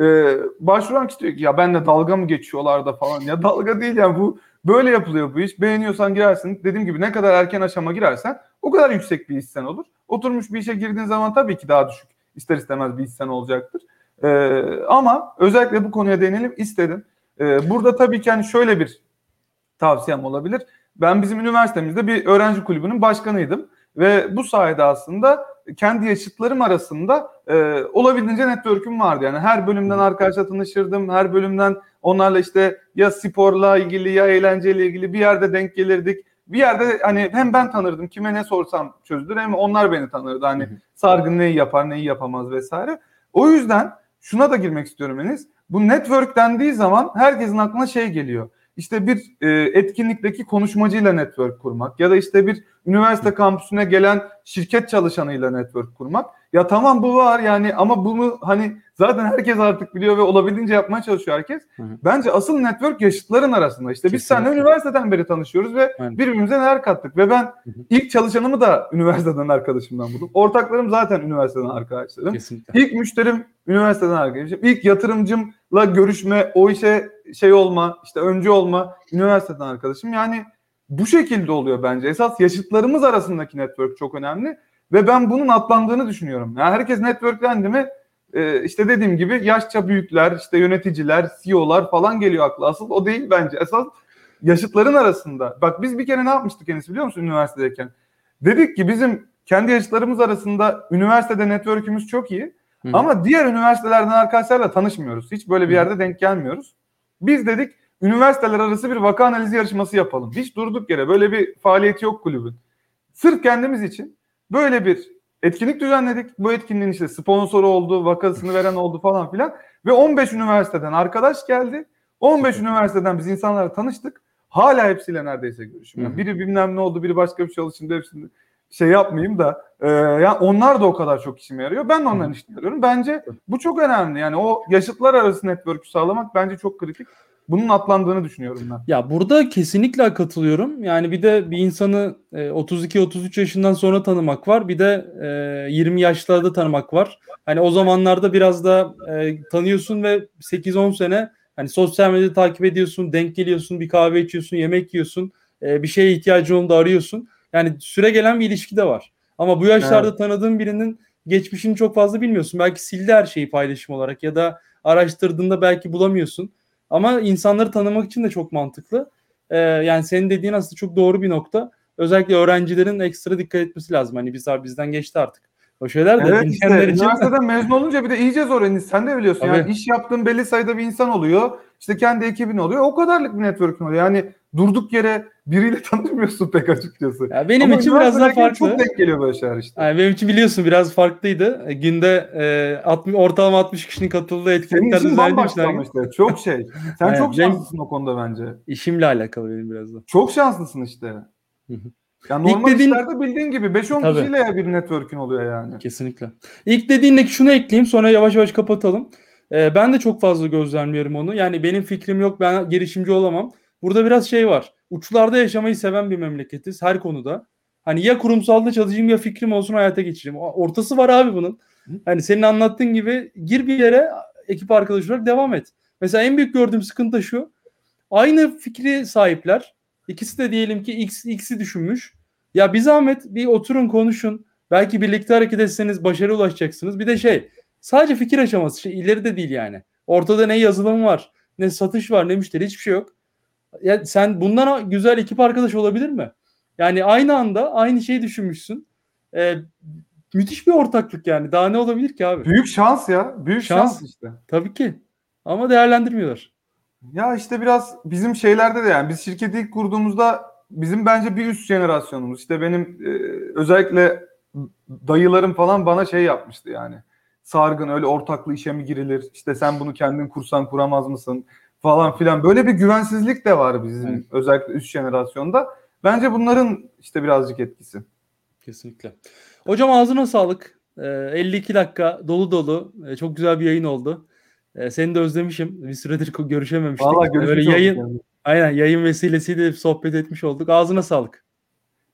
Ee, başvuran kişi diyor ki ya benle dalga mı geçiyorlar da falan. Ya dalga değil yani bu böyle yapılıyor bu iş. Beğeniyorsan girersin. Dediğim gibi ne kadar erken aşama girersen o kadar yüksek bir hissen olur. Oturmuş bir işe girdiğin zaman tabii ki daha düşük ister istemez bir hissen olacaktır. Ee, ama özellikle bu konuya değinelim istedim. Ee, burada tabii ki hani şöyle bir tavsiyem olabilir. Ben bizim üniversitemizde bir öğrenci kulübünün başkanıydım. Ve bu sayede aslında kendi yaşıtlarım arasında e, olabildiğince network'üm vardı. Yani her bölümden arkadaşla tanışırdım. Her bölümden onlarla işte ya sporla ilgili ya eğlenceyle ilgili bir yerde denk gelirdik. Bir yerde hani hem ben tanırdım kime ne sorsam çözülür hem onlar beni tanırdı. Hani sargın neyi yapar neyi yapamaz vesaire. O yüzden şuna da girmek istiyorum Enis. Bu network dendiği zaman herkesin aklına şey geliyor. İşte bir e, etkinlikteki konuşmacıyla network kurmak ya da işte bir üniversite kampüsüne gelen şirket çalışanıyla network kurmak. Ya tamam bu var yani ama bunu hani zaten herkes artık biliyor ve olabildiğince yapmaya çalışıyor herkes. Hı hı. Bence asıl network yaşıtların arasında. İşte biz seninle Kesinlikle. üniversiteden beri tanışıyoruz ve Aynen. birbirimize neler kattık ve ben hı. ilk çalışanımı da üniversiteden arkadaşımdan buldum. Ortaklarım zaten üniversiteden arkadaşlarım. Kesinlikle. İlk müşterim üniversiteden arkadaşım. İlk yatırımcımla görüşme, o işe şey olma, işte öncü olma üniversiteden arkadaşım. Yani bu şekilde oluyor bence. Esas yaşıtlarımız arasındaki network çok önemli ve ben bunun atlandığını düşünüyorum. Yani herkes networklendi mi e, işte dediğim gibi yaşça büyükler, işte yöneticiler, CEO'lar falan geliyor akla. Asıl o değil bence. Esas yaşıtların arasında. Bak biz bir kere ne yapmıştık Enes biliyor musun üniversitedeyken? Dedik ki bizim kendi yaşıtlarımız arasında üniversitede network'ümüz çok iyi. Hı. Ama diğer üniversitelerden arkadaşlarla tanışmıyoruz. Hiç böyle bir yerde denk gelmiyoruz. Biz dedik üniversiteler arası bir vaka analizi yarışması yapalım. Hiç durduk yere böyle bir faaliyeti yok kulübün. Sırf kendimiz için böyle bir etkinlik düzenledik. Bu etkinliğin işte sponsoru oldu, vakasını veren oldu falan filan. Ve 15 üniversiteden arkadaş geldi. 15 üniversiteden biz insanlarla tanıştık. Hala hepsiyle neredeyse görüşüyorum. Hı Yani biri bilmem ne oldu, biri başka bir şey oldu. Şimdi hepsini şey yapmayayım da. E, yani onlar da o kadar çok işime yarıyor. Ben de onların işine yarıyorum. Bence bu çok önemli. Yani o yaşıtlar arası network'ü sağlamak bence çok kritik. Bunun atlandığını düşünüyorum ben. Ya burada kesinlikle katılıyorum. Yani bir de bir insanı e, 32-33 yaşından sonra tanımak var. Bir de e, 20 yaşlarda tanımak var. Hani o zamanlarda biraz da e, tanıyorsun ve 8-10 sene hani sosyal medyada takip ediyorsun, denk geliyorsun, bir kahve içiyorsun, yemek yiyorsun, e, bir şeye ihtiyacın olduğunda arıyorsun. Yani süre gelen bir ilişki de var. Ama bu yaşlarda tanıdığın birinin geçmişini çok fazla bilmiyorsun. Belki sildi her şeyi paylaşım olarak ya da araştırdığında belki bulamıyorsun. Ama insanları tanımak için de çok mantıklı. Ee, yani senin dediğin aslında çok doğru bir nokta. Özellikle öğrencilerin ekstra dikkat etmesi lazım. Hani biz abi bizden geçti artık. O şeyler de Evet işte için üniversiteden *laughs* mezun olunca bir de iyice zor Enis. Sen de biliyorsun Tabii. yani iş yaptığın belli sayıda bir insan oluyor. İşte kendi ekibin oluyor. O kadarlık bir network'ün oluyor. Yani durduk yere biriyle *laughs* tanışmıyorsun pek açıkçası. Ya benim Ama için biraz daha farklı. Çok denk geliyor böyle şeyler işte. Yani benim için biliyorsun biraz farklıydı. E, Günde e, 60, ortalama 60 kişinin katıldığı Senin etkinlikler için bambaşka için ama işte. Çok şey. *laughs* Sen çok benim- şanslısın o konuda bence. işimle alakalı benim biraz da. Çok şanslısın işte. Ya İlk normal dediğin- işlerde bildiğin gibi 5-10 Tabii. kişiyle ya bir network'ün oluyor yani. Kesinlikle. İlk dediğindeki şunu ekleyeyim sonra yavaş yavaş kapatalım. Ee, ben de çok fazla gözlemliyorum onu. Yani benim fikrim yok ben girişimci olamam. Burada biraz şey var. Uçlarda yaşamayı seven bir memleketiz her konuda. Hani ya kurumsalda çalışayım ya fikrim olsun hayata geçireyim. Ortası var abi bunun. Hani senin anlattığın gibi gir bir yere ekip arkadaşı olarak devam et. Mesela en büyük gördüğüm sıkıntı şu. Aynı fikri sahipler. İkisi de diyelim ki X, X'i düşünmüş. Ya bir zahmet bir oturun konuşun. Belki birlikte hareket etseniz başarı ulaşacaksınız. Bir de şey sadece fikir aşaması şey ileride değil yani. Ortada ne yazılım var, ne satış var, ne müşteri hiçbir şey yok. Ya sen bundan güzel ekip arkadaş olabilir mi? Yani aynı anda aynı şeyi düşünmüşsün. Ee, müthiş bir ortaklık yani. Daha ne olabilir ki abi? Büyük şans ya. Büyük Şans. şans, işte. Tabii ki. Ama değerlendirmiyorlar. Ya işte biraz bizim şeylerde de yani biz şirketi ilk kurduğumuzda bizim bence bir üst jenerasyonumuz. İşte benim e, özellikle dayılarım falan bana şey yapmıştı yani. Sargın öyle ortaklı işe mi girilir? İşte sen bunu kendin kursan kuramaz mısın? Falan filan. Böyle bir güvensizlik de var bizim Evet. özellikle üst jenerasyonda. Bence bunların işte birazcık etkisi. Kesinlikle. Hocam ağzına sağlık. Ee, 52 dakika dolu dolu. Ee, çok güzel bir yayın oldu. Ee, seni de özlemişim. Bir süredir görüşememiştik. Ee, görüşmüş Böyle yayın, yani. aynen yayın vesilesiyle sohbet etmiş olduk. Ağzına sağlık.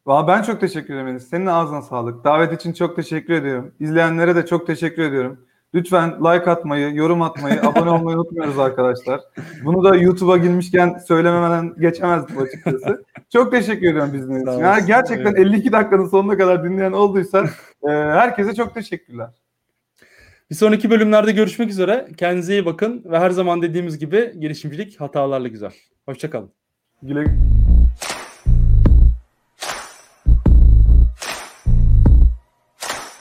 Valla ben çok teşekkür ederim. Senin ağzına sağlık. Davet için çok teşekkür ediyorum. İzleyenlere de çok teşekkür ediyorum. Lütfen like atmayı, yorum atmayı, abone olmayı unutmuyoruz arkadaşlar. Bunu da YouTube'a girmişken söylememeden geçemezdim açıkçası. Çok teşekkür ediyorum Sağ için. Yani gerçekten 52 dakikanın sonuna kadar dinleyen olduysa e, herkese çok teşekkürler. Bir sonraki bölümlerde görüşmek üzere. Kendinize iyi bakın ve her zaman dediğimiz gibi girişimcilik hatalarla güzel. Hoşçakalın. Güle